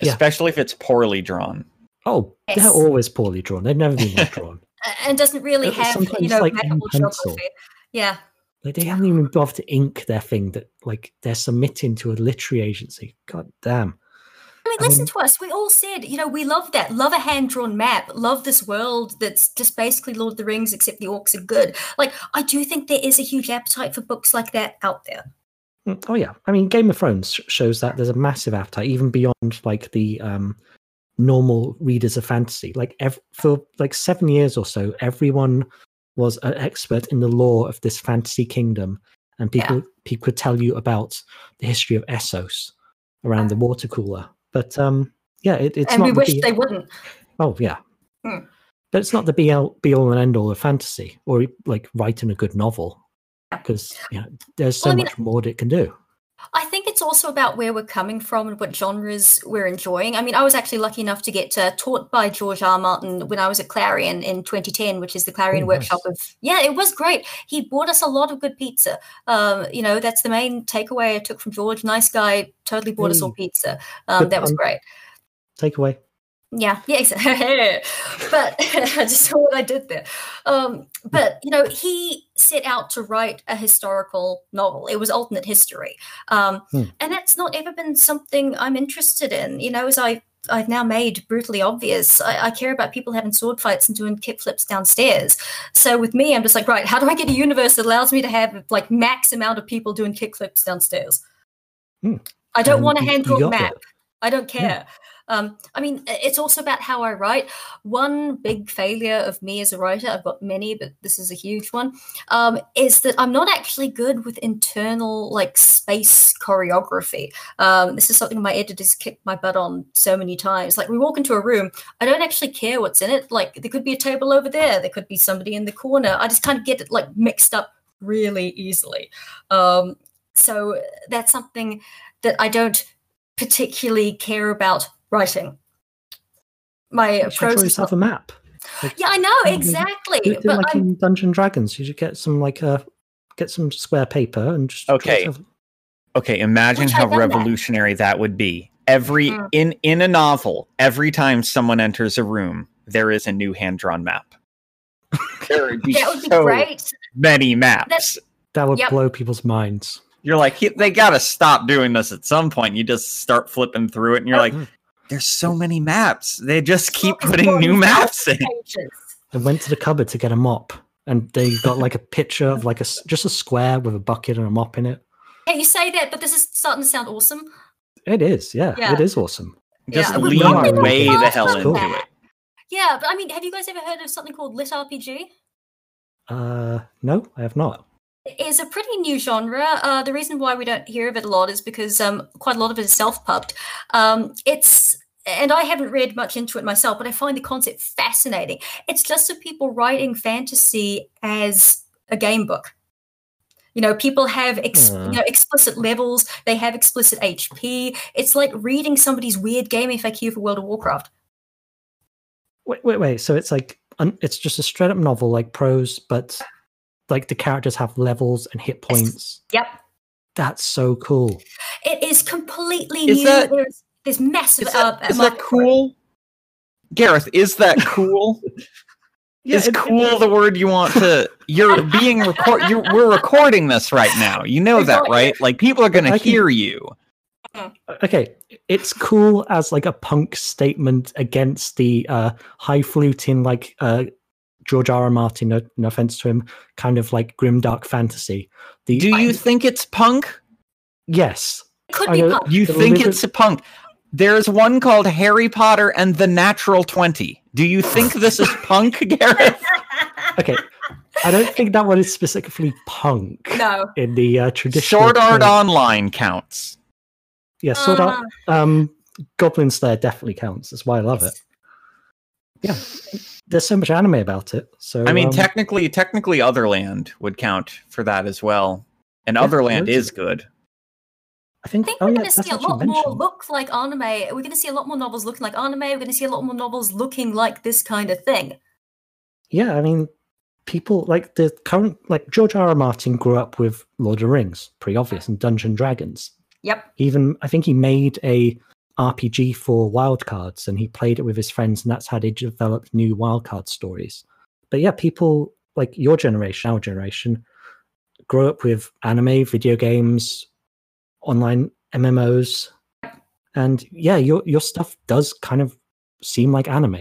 Yeah. Especially if it's poorly drawn. oh, Yes. they're always poorly drawn. They've never been well drawn. And doesn't really have, sometimes you know, like pencil. geography. Yeah. Like they haven't even bothered to ink their thing that like they're submitting to a literary agency. God damn. I mean, I listen mean- to us. We all said, you know, we love that. Love a hand drawn map. Love this world that's just basically Lord of the Rings, except the orcs are good. Like, I do think there is a huge appetite for books like that out there. Mm, Oh yeah, I mean Game of Thrones shows that there's a massive appetite even beyond like the um normal readers of fantasy. Like ev- for like 7 years or so everyone was an expert in the lore of this fantasy kingdom and people people could tell you about the history of Essos around the water cooler. But um yeah, it, it's and not we wish be- they wouldn't. Oh yeah. Hmm. But it's not the be all, be all and end all of fantasy or like writing a good novel Yeah. because you know there's so Well, I mean- much more that it can do. I it's also about where we're coming from and what genres we're enjoying. I mean, I was actually lucky enough to get uh, taught by George R. Martin when I was at Clarion in 2010, which is the Clarion Oh, workshop nice. of. Yeah, it was great. He bought us a lot of good pizza. Um, you know, that's the main takeaway I took from George. Nice guy, totally bought us all pizza. Um, that was great. Take away. Yeah, yeah, exactly. but I just saw what I did there. Um, but you know, he set out to write a historical novel. It was alternate history, um, Hmm. and that's not ever been something I'm interested in. You know, as I I've now made brutally obvious, I, I care about people having sword fights and doing kickflips downstairs. So with me, I'm just like, right, how do I get a universe that allows me to have like max amount of people doing kickflips downstairs? Hmm. I don't And want a hand drawn map. it. I don't care. Um, I mean, it's also about how I write. One big failure of me as a writer, I've got many, but this is a huge one, um, is that I'm not actually good with internal, like, space choreography. Um, this is something my editors kicked my butt on so many times. Like, we walk into a room, I don't actually care what's in it. Like, there could be a table over there, there could be somebody in the corner. I just kind of get it, like, mixed up really easily. Um, so that's something that I don't particularly care about writing. My You should draw yourself not- a map. Like, yeah, I know exactly, do, do but like I'm, in Dungeon Dragons, you should get some like uh, get some square paper and just draw Okay. yourself- Okay, imagine Which how I've that. revolutionary that would be. Every Mm. in in a novel, every time someone enters a room, there is a new hand drawn map. there would be that would be so great. many maps. That would Yep. blow people's minds. You're like, they got to stop doing this at some point. You just start flipping through it, and you're like, Mm. There's so many maps. They just keep Well, putting new maps in. pages. I went to the cupboard to get a mop, and they got like a picture of like a s- just a square with a bucket and a mop in it. Hey, you say that, but this is starting to sound awesome. It is, yeah, Yeah. it is awesome. Just Yeah, lean probably way the hell for into that. it. Yeah, but I mean, have you guys ever heard of something called lit RPG? Uh, no, I have not. It's a pretty new genre. Uh, the reason why we don't hear of it a lot is because um, quite a lot of it is self-pubbed. Um, it's and I haven't read much into it myself, but I find the concept fascinating. It's just of people writing fantasy as a game book. You know, people have ex- Aw. you hmm. know explicit levels. They have explicit HP. It's like reading somebody's weird game FAQ for World of Warcraft. Wait, wait, wait. So it's like un- it's just a straight up novel, like prose, but like the characters have levels and hit points. Yep. That's so cool. It is completely Is new. that- there's there's massive. Is that, uh, is that market for it. cool? Gareth, is that cool? is it- it- cool the word you want to you're being record you're we're recording this right now. You know that, right? Like people are gonna I can- hear you. okay it's cool as like a punk statement against the uh highfalutin like uh george r r martin no, no offense to him kind of like grim dark fantasy the Do you think it's punk? yes Could I be punk. You think it's a punk. There's one called Harry Potter and the Natural 20. Do you think this is punk, Gareth? okay i don't think that one is specifically punk no. in the uh, traditional Sword Art term. Online counts. yeah sword Uh, art um goblin slayer definitely counts that's why i love it yeah there's so much anime about it so I mean, um, technically, technically, Otherland would count for that as well, and Yeah, Otherland is good. I think I think oh we're yeah going to see a lot more look like anime. We're going to see a lot more novels looking like anime. We're going to see a lot more novels looking like this kind of thing. yeah, I mean, people like the current like George R. R. Martin grew up with Lord of the Rings, pretty obvious, and Dungeon Dragons. Yep. Even I think he made a RPG for Wildcards, and he played it with his friends, and that's how they developed new Wildcard stories. But yeah, people like your generation, our generation, grew up with anime, video games, online MMOs, and yeah, your your stuff does kind of seem like anime.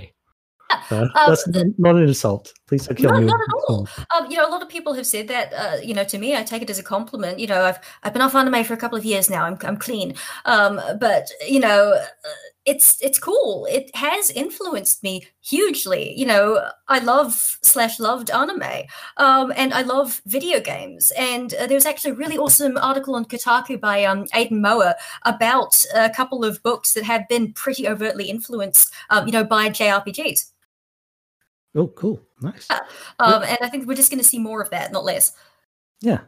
Uh, Um, that's not an insult. Please don't kill No, me. not at all. Um, you know, a lot of people have said that. Uh, you know, to me, I take it as a compliment. You know, I've I've been off anime for a couple of years now. I'm I'm clean. Um, but you know, uh, it's it's cool. It has influenced me hugely. You know, I love slash loved anime, um, and I love video games. And uh, there was actually a really awesome article on Kotaku by um, Aidan Moher about a couple of books that have been pretty overtly influenced. Um, you know, by JRPGs. Oh, cool, nice. Um, and I think we're just going to see more of that, not less. Yeah,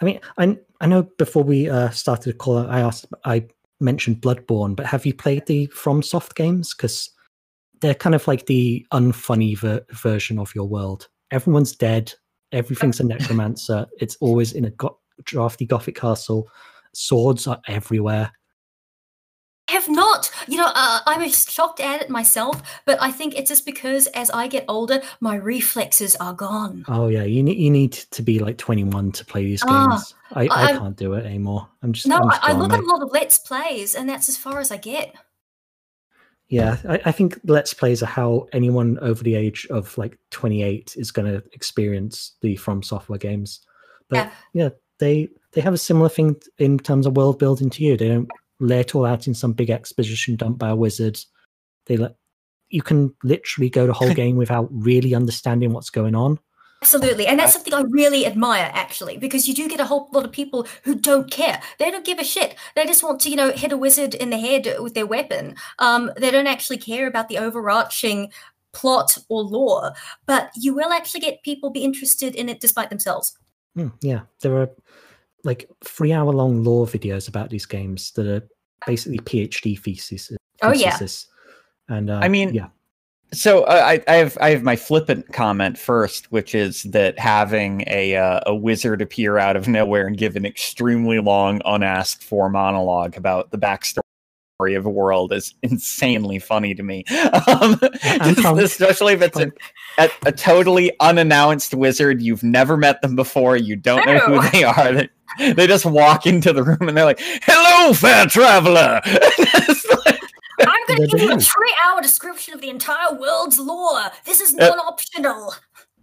I mean, I I know before we uh, started the call, I asked, I mentioned Bloodborne, but have you played the FromSoft games? Because they're kind of like the unfunny ver- version of your world. Everyone's dead. Everything's a necromancer. it's always in a go- drafty gothic castle. Swords are everywhere. I have not. You know, uh, I'm shocked at it myself, but I think it's just because as I get older, my reflexes are gone. Oh yeah, you need you need to be like 21 to play these Ah, games. I, I I'm- can't do it anymore. I'm just No, I'm I, just I look at a lot of Let's Plays, and that's as far as I get. Yeah, I, I think Let's Plays are how anyone over the age of like 28 is going to experience the From Software games. But Yeah. yeah. they they have a similar thing in terms of world building to you. They don't lay it all out in some big exposition dump by a wizard. They let you can literally go the whole game without really understanding what's going on. Absolutely. And that's something I really admire, actually, because you do get a whole lot of people who don't care. They don't give a shit. They just want to, you know, hit a wizard in the head with their weapon. Um, they don't actually care about the overarching plot or lore, but you will actually get people be interested in it despite themselves. Hmm, yeah, there are like three hour long lore videos about these games that are basically PhD theses. Oh, yeah. And uh, I mean, yeah, So uh, I, I have I have my flippant comment first, which is that having a uh, a wizard appear out of nowhere and give an extremely long, unasked for monologue about the backstory of a world is insanely funny to me. Um, just especially if it's a, a, a totally unannounced wizard you've never met them before, you don't know who they are. They, they just walk into the room and they're like, "Hello, fair traveler." Like- I'm going to give you a three hour description of the entire world's lore. This is Uh, non optional.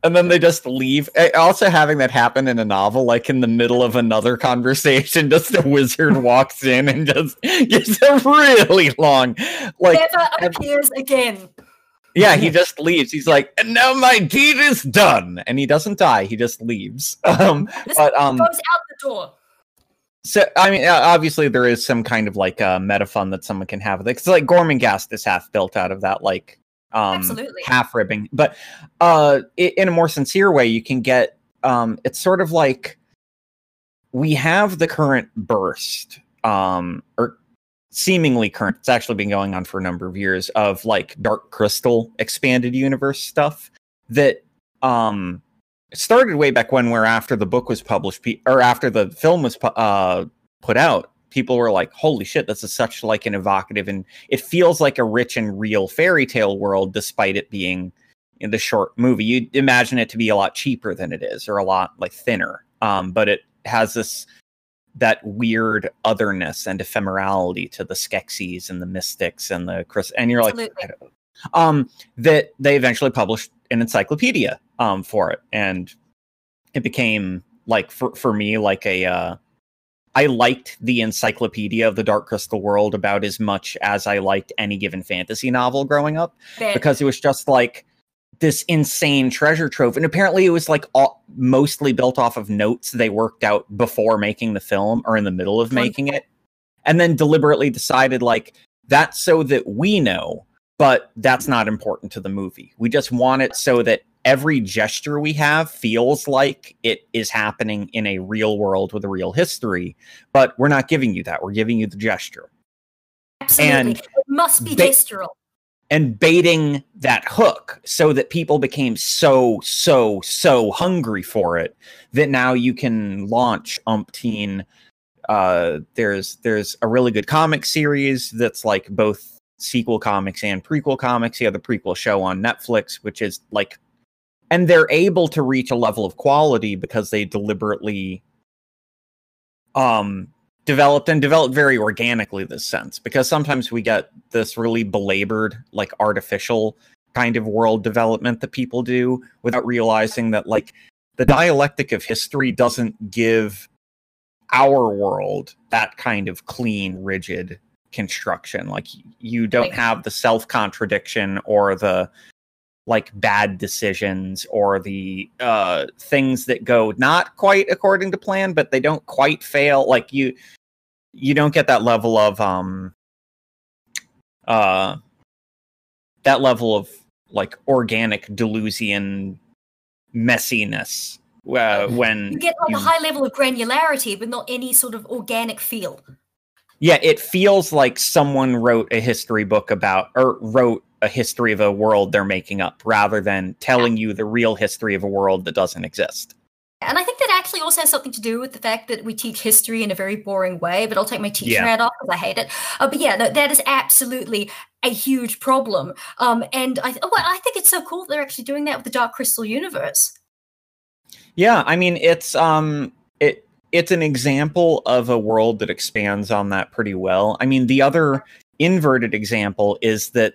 and then they just leave. Also, having that happen in a novel, like in the middle of another conversation, just a wizard walks in and just gives a really long, like, Never appears again. Yeah, he just leaves. He's like, and now my deed is done, and he doesn't die. He just leaves. Um, This but um, goes out the door. so I mean, obviously there is some kind of like uh, meta fun that someone can have. with it. It's like Gormenghast is half built out of that, like um, Absolutely. half ribbing. But uh, in a more sincere way, you can get. Um, it's sort of like we have the current burst, um, or seemingly current. It's actually been going on for a number of years of like Dark Crystal expanded universe stuff that um started way back when where after the book was published or after the film was pu- uh put out people were like holy shit this is such like an evocative and it feels like a rich and real fairy tale world despite it being in the short movie you'd imagine it to be a lot cheaper than it is or a lot like thinner um but it has this that weird otherness and ephemerality to the Skeksis and the Mystics and the Chris and you're like Absolutely. Don't- um that they eventually published an encyclopedia um for it and it became like for for me like a uh I liked the encyclopedia of the Dark Crystal world about as much as I liked any given fantasy novel growing up Ben, because it was just like this insane treasure trove. And apparently it was like all, mostly built off of notes they worked out before making the film or in the middle of making it. And then deliberately decided like that's so that we know but that's not important to the movie. We just want it so that every gesture we have feels like it is happening in a real world with a real history but we're not giving you that. We're giving you the gesture. Absolutely. and it must be ba- gestural. And baiting that hook so that people became so so so hungry for it that now you can launch umpteen. Uh there's there's a really good comic series that's like both sequel comics and prequel comics. Have the prequel show on netflix which is like and they're able to reach a level of quality because they deliberately um developed and developed very organically this sense because sometimes we get this really belabored like artificial kind of world development that people do without realizing that like the dialectic of history doesn't give our world that kind of clean rigid construction. Like you don't have the self contradiction or the like bad decisions or the uh things that go not quite according to plan but they don't quite fail. Like you you don't get that level of um uh that level of like organic delusian messiness uh, when You get like a high level of granularity, but not any sort of organic feel. yeah it feels like someone wrote a history book about or wrote a history of a world they're making up rather than telling you the real history of a world that doesn't exist. And I think that actually also has something to do with the fact that we teach history in a very boring way, but I'll take my teacher Yeah. hat off because I hate it. Uh, but yeah, no, that is absolutely a huge problem. Um, and I, oh, well, I think it's so cool that they're actually doing that with the Dark Crystal universe. Yeah, I mean it's um it it's an example of a world that expands on that pretty well. I mean the other inverted example is that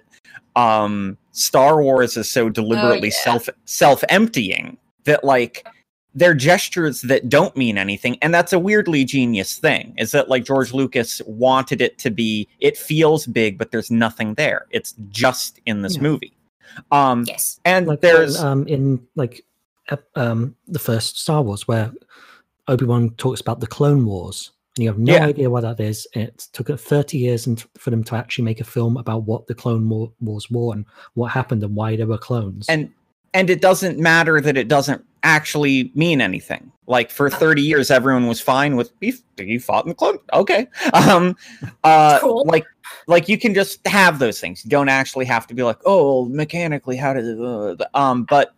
um Star Wars is so deliberately yeah. self self-emptying that like they're gestures that don't mean anything and that's a weirdly genius thing is that like George Lucas wanted it to be it feels big but there's nothing there. It's just in this Yeah. movie. Um Yes. and like there's when, um in like um the first Star Wars where Obi Wan talks about the Clone Wars and you have no Yeah. idea what that is. And it took thirty years and for them to actually make a film about what the Clone War- Wars were and what happened and why there were clones. and and it doesn't matter that it doesn't actually mean anything like for 30 years everyone was fine with he, he fought in the clone okay um uh Cool. like like you can just have those things you don't actually have to be like oh mechanically how did uh, um but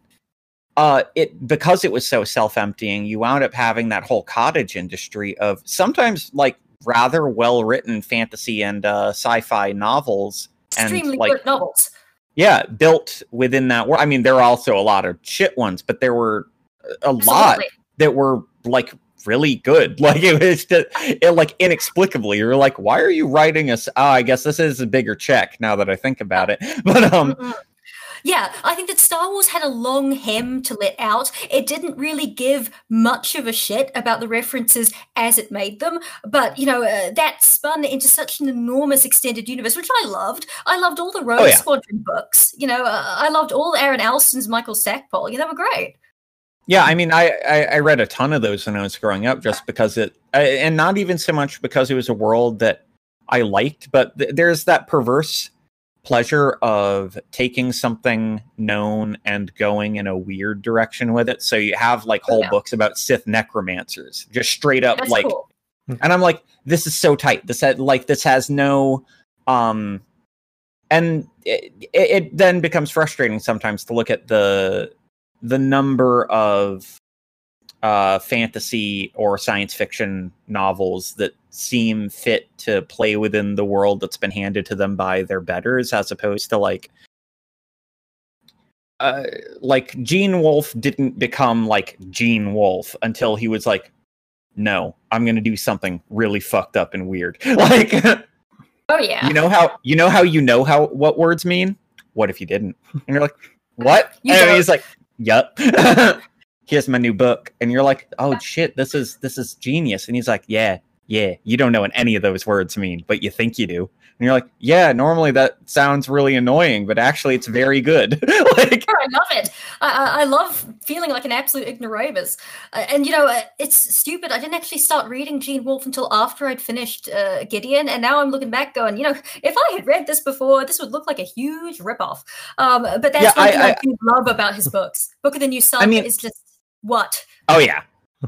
uh it because it was so self-emptying you wound up having that whole cottage industry of sometimes like rather well written fantasy and uh sci-fi novels and Extremely like good novels. Yeah built within that world i mean there are also a lot of shit ones but there were a lot that were like really good. Like it was just, it like inexplicably you're like why are you writing us? Oh i guess this is a bigger check now that i think about it. But um. Yeah, I think that Star Wars had a long hem to let out. It didn't really give much of a shit about the references as it made them, but you know uh, that spun into such an enormous extended universe, which I loved. I loved all the Rogue Oh, yeah. Squadron books. You know, uh, I loved all Aaron Alston's Michael Stackpole. Yeah, they were great. Yeah, I mean, I, I I read a ton of those when I was growing up, just because it, and not even so much because it was a world that I liked, but th- there's that perverse pleasure of taking something known and going in a weird direction with it. So you have like whole Yeah. books about Sith necromancers, just straight up That's like cool. and i'm like this is so tight this had like this has no um and it, it, it then becomes frustrating sometimes to look at the the number of uh fantasy or science fiction novels that seem fit to play within the world that's been handed to them by their betters as opposed to like uh, like Gene Wolfe didn't become like Gene Wolfe until he was like, no, I'm gonna do something really fucked up and weird. Like, Oh yeah. you know how you know how you know how what words mean? What if you didn't? And you're like, what? You and he's like, yup. Here's my new book, and you're like, oh shit, this is this is genius. And he's like, yeah, yeah, you don't know what any of those words mean, but you think you do. And you're like, yeah, normally that sounds really annoying, but actually it's very good. like, Sure, I love it. I, I, I love feeling like an absolute ignoramus. Uh, and you know, uh, it's stupid. I didn't actually start reading Gene Wolfe until after I'd finished uh, Gideon, and now I'm looking back, going, you know, if I had read this before, this would look like a huge ripoff. Um, but that's Yeah, one I- thing I, I- love about his books. Book of the New Sun mean- is just what. Oh yeah.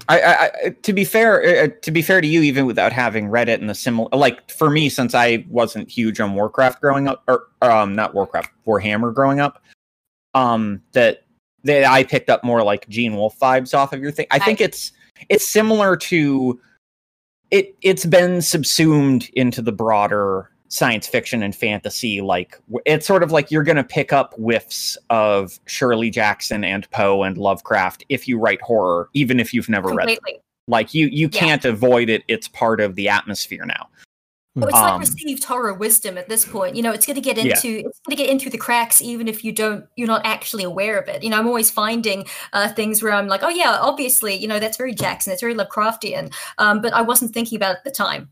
I, I, I to be fair, uh, to be fair to you, even without having read it in the similar, like for me, since I wasn't huge on Warcraft growing up, or um, not Warcraft, Warhammer growing up, um, that that I picked up more like Gene Wolfe vibes off of your thing. I think it's it's similar to it. It's been subsumed into the broader science fiction and fantasy. Like it's sort of like you're going to pick up whiffs of Shirley Jackson and Poe and Lovecraft if you write horror, even if you've never read. Them. Like you, you Yeah. can't avoid it. It's part of the atmosphere now. Oh, it's Um, like received horror wisdom at this point. You know, it's going to get Yeah. into it's going to get in through the cracks, even if you don't, you're not actually aware of it. You know, I'm always finding uh, things where I'm like, oh yeah, obviously, you know, that's very Jackson, it's very Lovecraftian, um, but I wasn't thinking about it at the time.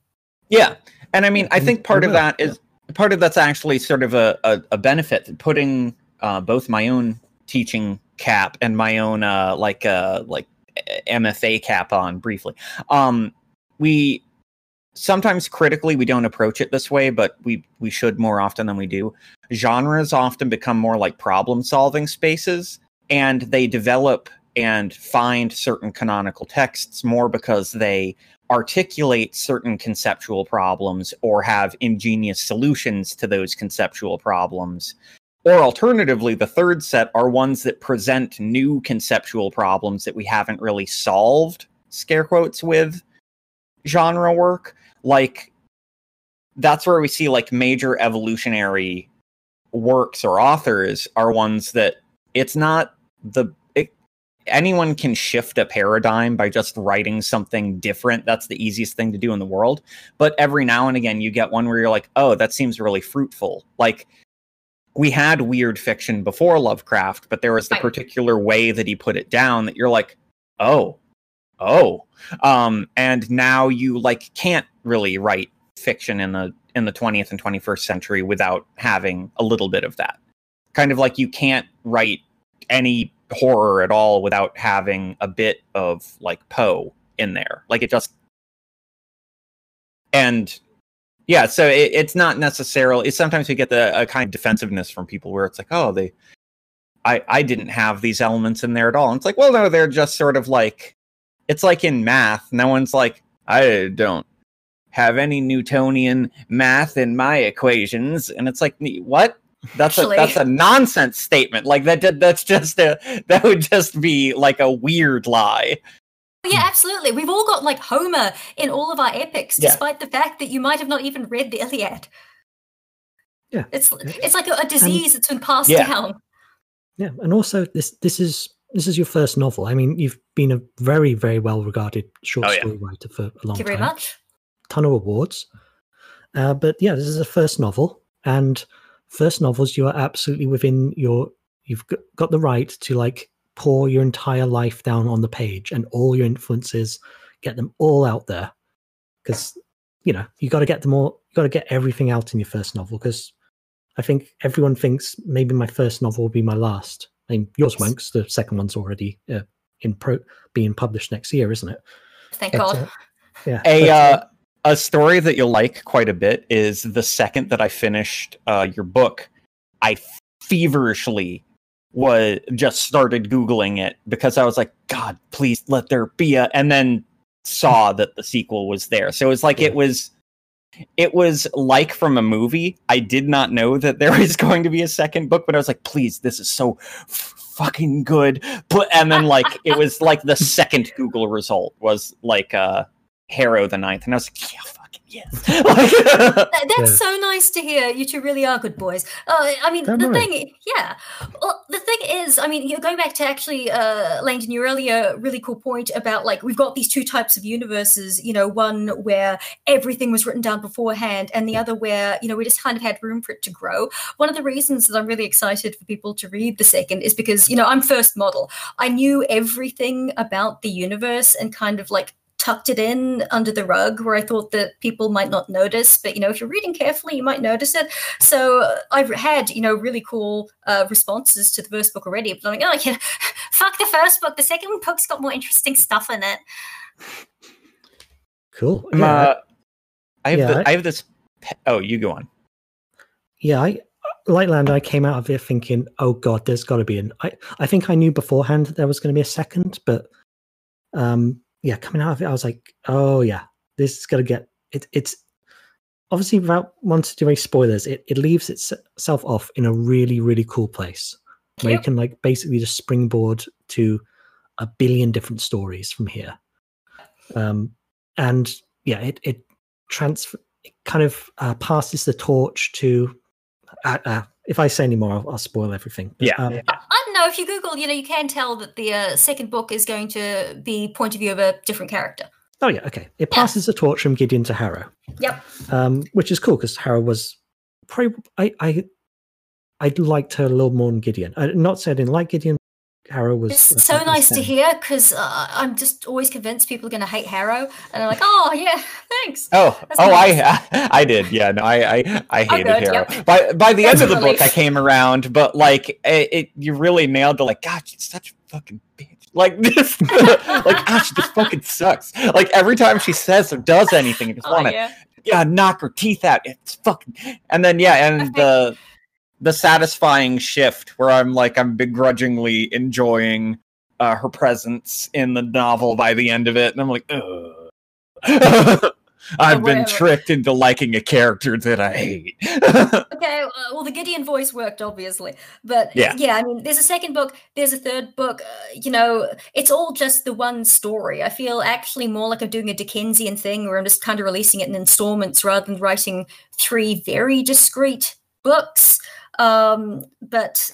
Yeah, and I mean, I think part of that is part of that's actually sort of a a, a benefit. Putting uh, both my own teaching cap and my own uh, like uh, like MFA cap on briefly. Um, we sometimes critically we don't approach it this way, but we we should more often than we do. Genres often become more like problem solving spaces, and they develop and find certain canonical texts more because they articulate certain conceptual problems or have ingenious solutions to those conceptual problems. Or alternatively, the third set are ones that present new conceptual problems that we haven't really solved, scare quotes, with genre work. Like, that's where we see like major evolutionary works or authors are ones that it's not the anyone can shift a paradigm by just writing something different. That's the easiest thing to do in the world. But every now and again you get one where you're like oh that seems really fruitful. Like we had weird fiction before lovecraft but there was the particular way that he put it down that you're like oh oh. Um and now you like can't really write fiction in the in the 20th and 21st century without having a little bit of that. Kind of like you can't write any horror at all without having a bit of like Poe in there. Like it just and yeah, so it, it's not necessarily. Sometimes we get the a kind of defensiveness from people where it's like, oh, they, I I didn't have these elements in there at all. And it's like, well, no, they're just sort of like, it's like in math. No one's like, I don't have any Newtonian math in my equations, and it's like, what? That's Actually- a that's a nonsense statement. Like that that- that's just a that would just be like a weird lie. Yeah, absolutely. We've all got like Homer in all of our epics, Yeah. despite the fact that you might have not even read the Iliad. Yeah. It's it's like a, a disease that's been passed Yeah. down. Yeah, and also this this is this is your first novel. I mean, you've been a very very well regarded short Oh, yeah. story writer for a long time. Thank you very much. Ton of awards, uh, but yeah, this is a first novel, and first novels you are absolutely within your you've got the right to like pour your entire life down on the page and all your influences, get them all out there. Because you know you got to get them all. You got to get everything out in your first novel. Because I think everyone thinks maybe my first novel will be my last. I mean, yours won't. 'cause the second one's already uh, in pro being published next year, isn't it? Thank But, God. uh, yeah. A but, uh, a story that you'll like quite a bit is the second that I finished uh, your book, I feverishly was just started googling it because I was like, God, please let there be a, and then saw that the sequel was there. So it's like Yeah. it was. It was like from a movie. I did not know that there was going to be a second book, but I was like, please, this is so f- fucking good. But and then like it was like the second Google result was like uh Harrow the Ninth, and I was like, yeah, fucking yes. Like- That- that's Yeah. so nice to hear. You two really are good boys. Uh, I mean, Don't the worry. thing, yeah. Well, the thing is, I mean, you're going back to actually, uh, Langdon, your earlier really cool point about like we've got these two types of universes. You know, one where everything was written down beforehand, and the other where you know we just kind of had room for it to grow. One of the reasons that I'm really excited for people to read the second is because you know I'm first model. I knew everything about the universe and kind of like tucked it in under the rug where I thought that people might not notice. But you know, if you're reading carefully, you might notice it. So uh, I've had you know really cool uh, responses to the first book already. But I'm like, oh, yeah, fuck the first book. The second book's got more interesting stuff in it. cool. I'm, Yeah, uh, I have Yeah, the, I- I have this. pe- Oh, you go on. yeah. I like Land. I came out of it thinking, oh god, there's got to be an. I I think I knew beforehand that there was going to be a second, but um, yeah, coming out of it, I was like, oh yeah, this is going to get it. It's obviously without wanting to do any spoilers, it it leaves itself off in a really really cool place where you can like basically just springboard to a billion different stories from here. Um, and yeah, it it transfer it kind of uh, passes the torch to. Uh, uh, if I say any more, I'll, I'll spoil everything. But, Yeah. um, I know if you Google, you know, you can tell that the uh, second book is going to be point of view of a different character. Oh yeah, okay. It Yeah. passes the torch from Gideon to Harrow, Yep. um, which is cool because Harrow was probably I I I liked her a little more than Gideon. I, not saying I didn't like Gideon. Harrow was It's uh, so nice to hear because uh, I'm just always convinced people are going to hate Harrow, and I'm like, oh yeah, thanks. Oh, That's oh, nice. I, I did. Yeah, no, I, I, I hated good, Harrow. yep. By by the That's end of a the book, I came around, but like it, it you really nailed the like, God, she's such a fucking bitch. Like this, like, ah, she just fucking sucks. Like every time she says or does anything, you just Oh, want to yeah. yeah, knock her teeth out. It's fucking, and then yeah, and the the satisfying shift where I'm like I'm begrudgingly enjoying uh, her presence in the novel by the end of it, and I'm like, I've been tricked into liking a character that I hate. Okay, uh, well, the Gideon voice worked, obviously, but Yeah. yeah, I mean, there's a second book, there's a third book. Uh, you know, it's all just the one story. I feel actually more like I'm doing a Dickensian thing, where I'm just kind of releasing it in installments rather than writing three very discrete books. Um, but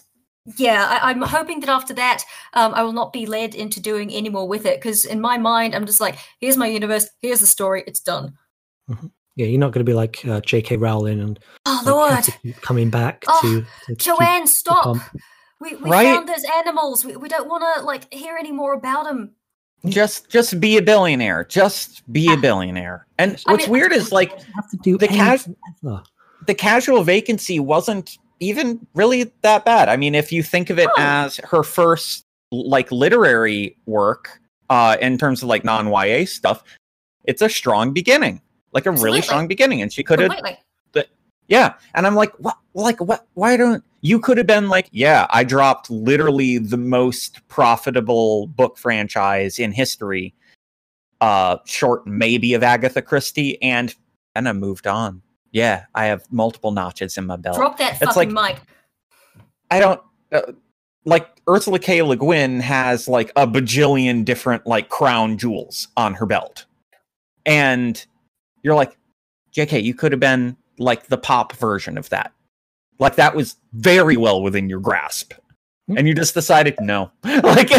yeah, I, I'm hoping that after that, um, I will not be led into doing any more with it because in my mind, I'm just like, here's my universe, here's the story, it's done. Yeah, you're not going to be like uh, J.K. Rowling and Oh like, Lord, have to keep coming back Oh, to, to Joanne, the stop! pump. We, we Right? found those animals. We, we don't want to like hear any more about them. just just be a billionaire. Just be a billionaire. And I what's mean- weird is like have to do The cas- anything ever. the casual vacancy wasn't even really that bad. I mean, if you think of it Oh. as her first like literary work uh in terms of like non-YA stuff, it's a strong beginning. Like a Absolutely. really strong beginning and she could have yeah. And I'm like, what like what why don't you could have been like, yeah, I dropped literally the most profitable book franchise in history uh short maybe of Agatha Christie and and I moved on. Yeah, I have multiple notches in my belt. Drop that It's fucking like- mic. I don't uh, like Ursula K. Le Guin has like a bajillion different like crown jewels on her belt, and you're like, JK, you could have been like the pop version of that. Like that was very well within your grasp, Hmm. and you just decided no. like,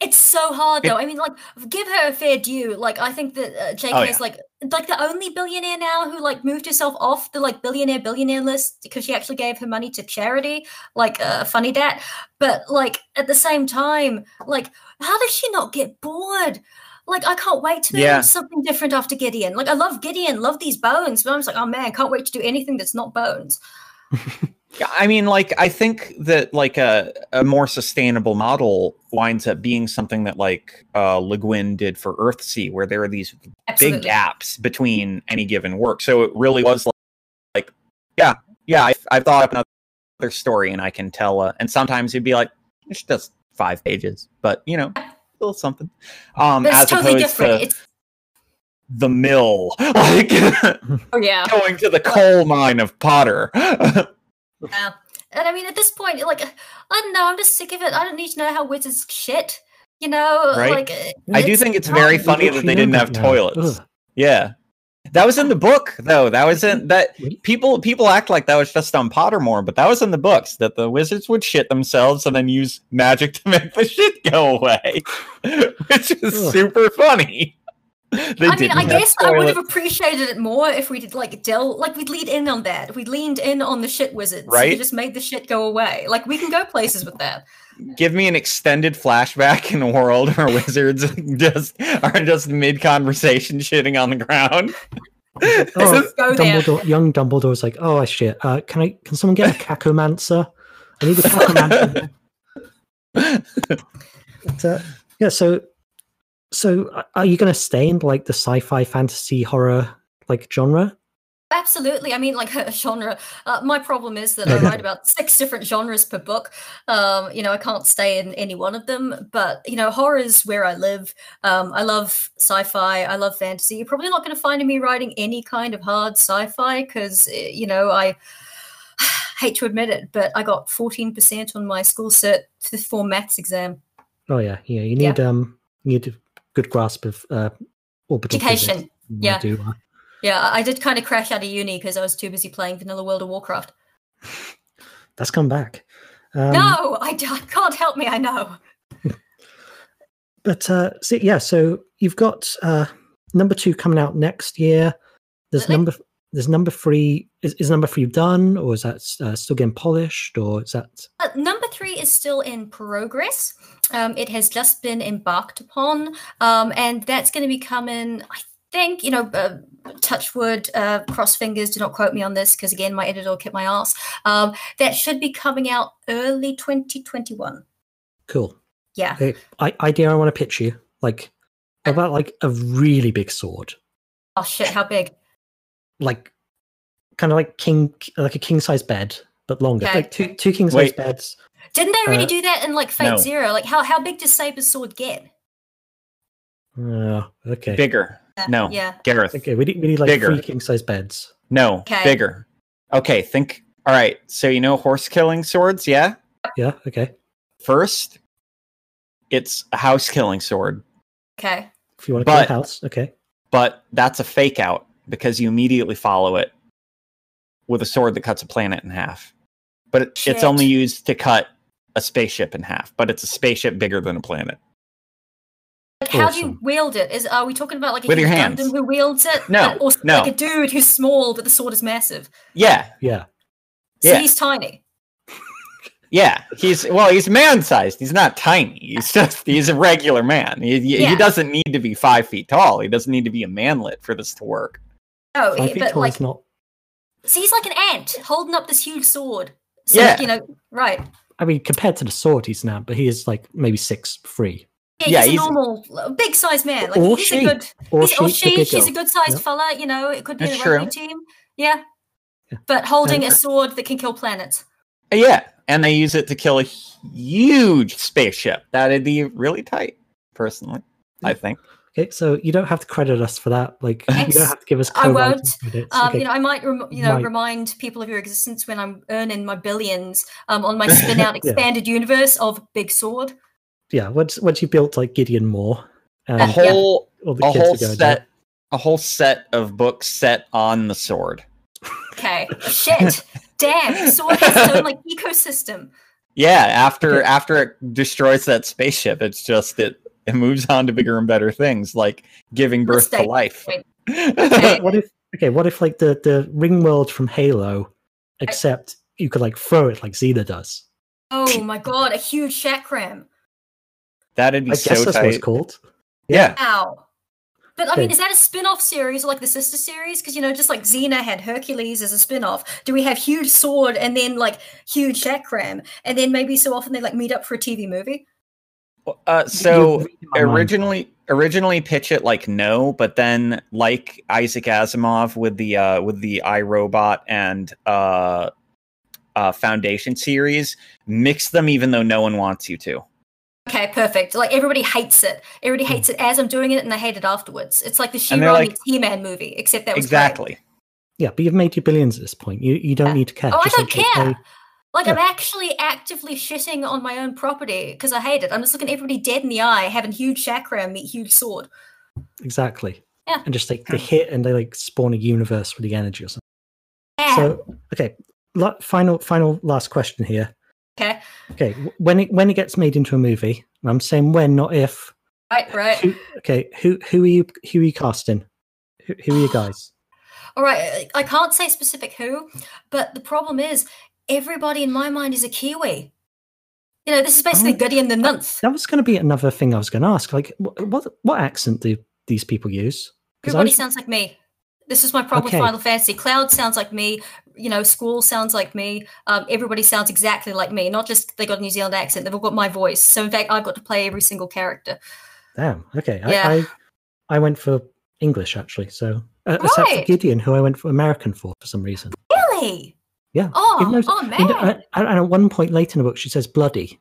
It's so hard though. I mean, like, give her a fair due. Like, I think that uh, JK Oh, is like like the only billionaire now who like moved herself off the like billionaire billionaire list because she actually gave her money to charity, like uh, funny dat. But like at the same time, like, how does she not get bored? Like, I can't wait to Yeah. do something different after Gideon. Like, I love Gideon, love these bones, but I'm just like, oh man, can't wait to do anything that's not bones. Yeah, I mean, like, I think that like a, a more sustainable model winds up being something that like uh, Le Guin did for Earthsea, where there are these Absolutely. big gaps between any given work. So it really was like, like yeah, yeah, I, I've thought up another story and I can tell. Uh, and sometimes it'd be like, it's just five pages, but you know, still something. Um, But as it's totally different. to It's the mill, like oh yeah. going to the coal mine of Potter. Yeah. And I mean, at this point, like, I don't know, I'm just sick of it. I don't need to know how wizards shit. You know, Right. like I do think it's very We funny that they didn't have toilets. Ugh. Yeah. That was in the book though. That was in that people people act like that was just on Pottermore, but that was in the books that the wizards would shit themselves and then use magic to make the shit go away. Which is Ugh. super funny. They I mean, I have guess I would have appreciated it more if we did like del like we'd lead in on that. If we'd leaned in on the shit wizards. We Right. just made the shit go away. Like we can go places with that. give me an extended flashback in a world where wizards just are just mid conversation shitting on the ground. Oh, Go there. Dumbledore, young Dumbledore's like, oh shit. Uh, can I? Can someone get a cacomancer? I need a cacomancer. but, uh, yeah. So, so are you going to stay in like the sci-fi, fantasy, horror like genre? Absolutely. I mean, like genre. Uh, my problem is that I write about six different genres per book. Um, you know, I can't stay in any one of them. But you know, horror is where I live. Um, I love sci-fi. I love fantasy. You're probably not going to find me writing any kind of hard sci-fi because you know I hate to admit it, but I got 14% on my school cert for maths exam. Oh yeah, yeah. You Yeah. need um, you need a good grasp of uh. Education. Yeah. do, uh, Yeah, I I did kind of crash out of uni because I was too busy playing Vanilla World of Warcraft. that's come back. Um, no, I, d- I can't help me. I know. But uh, so, yeah, so you've got uh, number two coming out next year. There's Really? number there's number three. Is, is number three done, or is that uh, still getting polished, or is that Uh, number three is still in progress. Um, it has just been embarked upon, um, and that's going to be coming. I think you know, uh, touch wood, uh, cross fingers. Do not quote me on this because again, my editor kick my ass. Um, that should be coming out early 2021. cool? Yeah. Okay, I, idea I want to pitch you like about like a really big sword, Oh shit! How big? Like kind of like king, like a king size bed, but longer, Okay. like two two king size beds. Didn't they already Uh, do that in like Fate no. Zero? Like how how big does Saber's sword get? Oh, okay. Bigger. Yeah, No. Yeah. Gareth. Okay, we need, we need like Bigger. three king size beds. No. Okay. Bigger. Okay, think all right. So you know horse killing swords, yeah? Yeah. Okay. First, it's a house killing sword, Okay. If you want to kill a house, okay. but that's a fake out because you immediately follow it with a sword that cuts a planet in half. But it, it's only used to cut a spaceship in half, but it's a spaceship bigger than a planet. Like, how do you wield it? Is are we talking about like a With your hands. Gundam who wields it? No, or no. like a dude who's small but the sword is massive. Yeah, Yeah. So Yeah. he's tiny. yeah. He's well, he's man-sized. He's not tiny. He's just he's a regular man. He, he, he doesn't need to be five feet tall. He doesn't need to be a manlet for this to work. No, Five he- feet but tall like is not. so he's like an ant holding up this huge sword. So Yeah. you know, right. I mean, compared to the sword he's now, but he is like maybe six three. Yeah, Yeah, he's, he's- a normal, a big sized man. Like Or he's she. a good, Or he's, she, the she, big she's a good sized Yep. fella. You know, it could be That's the rugby team. Yeah, Yeah. but holding And- a sword that can kill planets. Yeah, and they use it to kill a huge spaceship. That'd be really tight, personally. I think. Okay, so you don't have to credit us for that. Like, you don't have to give us credit. I won't. credits. Um, okay. You know, I might, rem- you know, Might. remind people of your existence when I'm earning my billions um, on my spin out Yeah. expanded universe of Big Sword. yeah, once once you built like Gideon Moore, and A whole all the a kids whole are going set a whole set of books set on the sword. Okay, shit, damn, Sword has its own like ecosystem. Yeah, after after it destroys that spaceship, it's just it it moves on to bigger and better things, like giving birth to life. Okay. what if okay? What if like the the ring world from Halo, except you could like throw it like Xena does? Oh my god, a huge chakram. That'd be I so guess that's what it's tight. called. Yeah. Ow. But I mean, Okay. is that a spin-off series or like the sister series? Because you know, just like Xena had Hercules as a spin-off, do we have huge sword and then like huge chakram, and then maybe so often they like meet up for a TV movie? Uh, so reading mind. originally originally pitch it like no, but then like Isaac Asimov with the uh with the I, Robot and uh uh Foundation series, mix them even though no one wants you to. Okay, perfect. Like everybody hates it. Everybody Hmm. hates it as I'm doing it, and they hate it afterwards. It's like the And they're She-Ra like- meets He-Man movie, except that was great. Exactly. Yeah, but you've made your billions at this point. You you don't Yeah. need to care. Oh, I don't care. say- Like I'm actually actively shitting on my own property because I hate it. I'm just looking everybody dead in the eye, having huge chakram meet huge sword. exactly. Yeah. And just like they hit and they like spawn a universe with the energy or something. Yeah. So okay, la- final final last question here. okay. Okay, when it when it gets made into a movie, and I'm saying when, not if. Right, right. Who, okay, who who are you who are you casting? Who, who are you guys? All right. I can't say specific who, but the problem is everybody in my mind is a Kiwi. You know, this is basically Oh. Gideon the Ninth. That was going to be another thing I was going to ask. Like, wh- what what accent do these people use? Everybody was- sounds like me. This is my problem Okay. with Final Fantasy. Cloud sounds like me. You know, Squall sounds like me. Um, everybody sounds exactly like me. Not just they got a New Zealand accent; they've all got my voice. So in fact, I've got to play every single character. Damn. Okay. Yeah. I, I I went for English actually. So uh, except for Gideon, who I went for American for for some reason. Really? Yeah. Oh, though- oh man. And, uh, and at one point later in the book, she says bloody,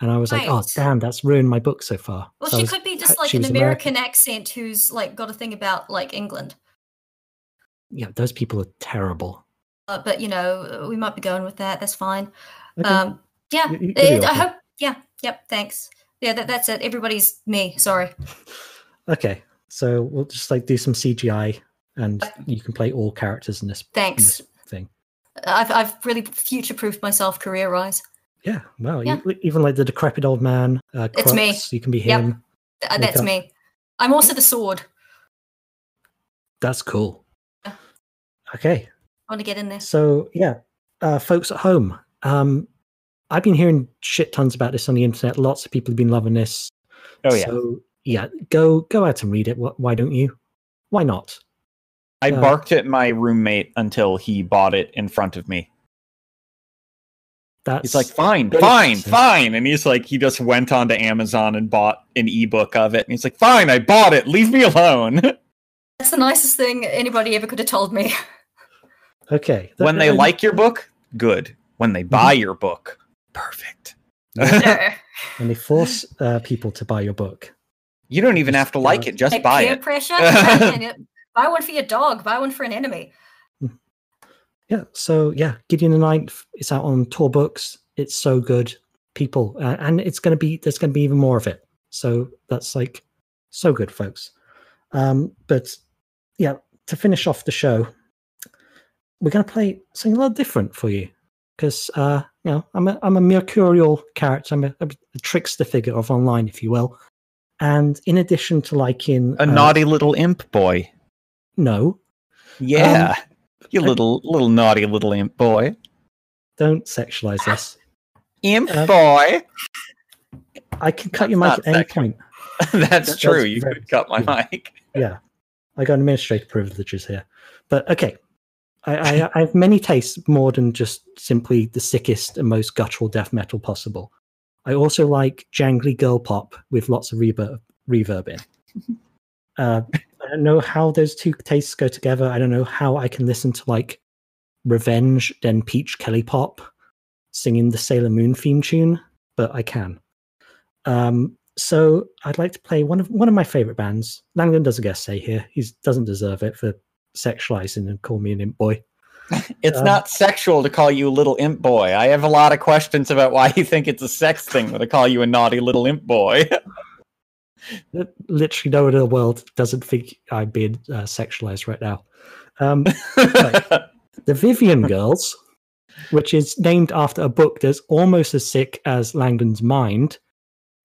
and I was like, oh damn, that's ruined my book so far. well, So she was- could be just like an was American, accent who's like got a thing about like England. Yeah, those people are terrible. Uh, but you know, we might be going with that. That's fine. Okay. Um, yeah. You- you- uh, I hope. Yeah. Yep. Thanks. Yeah. That, that's it. Everybody's me. Sorry. okay. So we'll just like do some CGI, and you can play all characters in this, in Thanks. this thing. I've I've really future proofed myself career wise. Yeah. Well, Yeah. You, even like the decrepit old man. Uh, It's me. You can be Yep. him. Uh, that's up. me. I'm also the sword. That's cool. Yeah. Okay. I want to get in there. So yeah, uh, folks at home, um, I've been hearing shit tons about this on the internet. Lots of people have been loving this. Oh yeah. So yeah, go go out and read it. Why don't you? Why not? I uh, barked at my roommate until he bought it in front of me. That's He's like, fine, fine, fine. And he's like, he just went onto Amazon and bought an ebook of it. And he's like, fine, I bought it. Leave me alone. That's the nicest thing anybody ever could have told me. okay. when they And- like your book, good. When they buy your book, perfect. No. when they force uh, people to buy your book. You don't even have to like it, just Like buy peer it. pressure. Man, it- buy one for your dog. Buy one for an enemy. Yeah. So yeah, Gideon the Ninth. It's out on Tor Books. It's so good, people, uh, and it's going to be there's going to be even more of it. So that's like so good, folks. Um, but yeah, to finish off the show, we're going to play something a little different for you because uh, you know I'm a I'm a mercurial character. I'm a, a trickster figure of online, if you will. And in addition to liking A uh, naughty little imp boy. No, Yeah. you little little naughty little imp boy. don't sexualize this. Imp Uh, boy. I can cut That's your mic at any point. That's That- true. that's You very- could cut my yeah. mic. yeah i got administrative privileges here but okay I, I, I have many tastes more than just simply the sickest and most guttural death metal possible i also like jangly girl pop with lots of reverb, reverb in uh, i don't know how those two tastes go together i don't know how i can listen to like revenge then Peach Kelli Pop singing the sailor moon theme tune but i can um, so I'd like to play one of one of my favorite bands. Langdon does a guest say here. He doesn't deserve it for sexualizing and call me an imp boy. It's Um, not sexual to call you a little imp boy. I have a lot of questions about why you think it's a sex thing to call you a naughty little imp boy. Li- Literally, no one in the world doesn't think I'm being uh, sexualized right now. Um, the Vivian girls which is named after a book that's almost as sick as Langdon's Mind.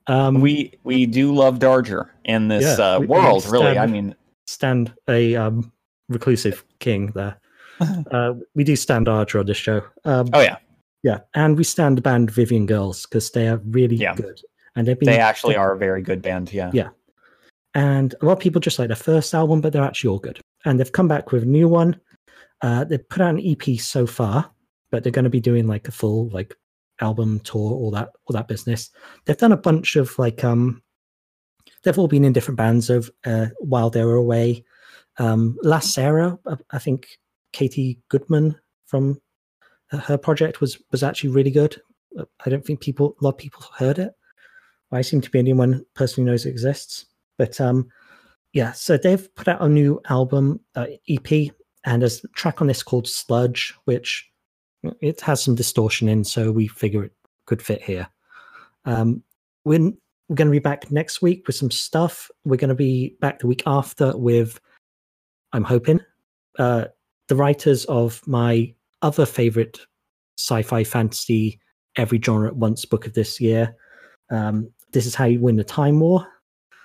Um, we we do love Darger in this Yeah, uh, world, really. I stand- mean, stand a um, reclusive king there. uh, we do stand Darger on this show. Um, oh yeah, Yeah, and we stand the band Vivian Girls because they are really Yeah. good, and they've been they actually are a very good band. Yeah. Yeah. And a lot of people just like their first album, but they're actually all good. And they've come back with a new one. Uh, they've put out an EP so far, but they're going to be doing like a full like album tour, all that, all that business. They've done a bunch of like um, they've all been in different bands of uh, while they were away. Um, La Sera, I- I think Katy Goodman from uh, her project was was actually really good. Uh, I don't think people a lot of people heard it. I seem to be the only one person who knows it exists. But um, yeah, so they've put out a new album uh, EP, and there's a track on this called Sludge, which it has some distortion in, so we figure it could fit here. Um, we're we're going to be back next week with some stuff. We're going to be back the week after with, I'm hoping, uh, the writers of my other favorite sci-fi fantasy every genre at once book of this year. Um, this is how you win the time war.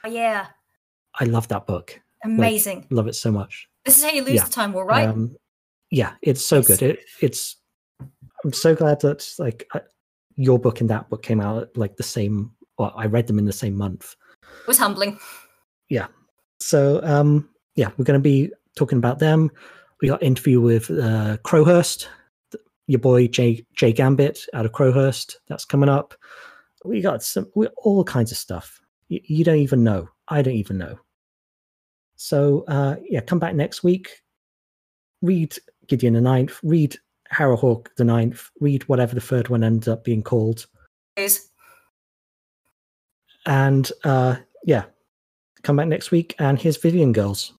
Oh, yeah, I love that book. amazing. Love it so much. this is how you lose yeah, the time war, right? Um, yeah, it's so good. It, it's. I'm so glad that like uh, your book and that book came out like the same. Well, I read them in the same month. it was humbling. Yeah. So um, yeah, we're going to be talking about them. We got interview with uh, Crowhurst, your boy Jay Jay Gambit out of Crowhurst. That's coming up. We got some we, all kinds of stuff. You, you don't even know. I don't even know. So uh, yeah, come back next week. Read Gideon the Ninth. Read Harrowhark the Ninth. Read whatever the third one ends up being called. Is And uh, yeah, come back next week. And here's Vivian Girls.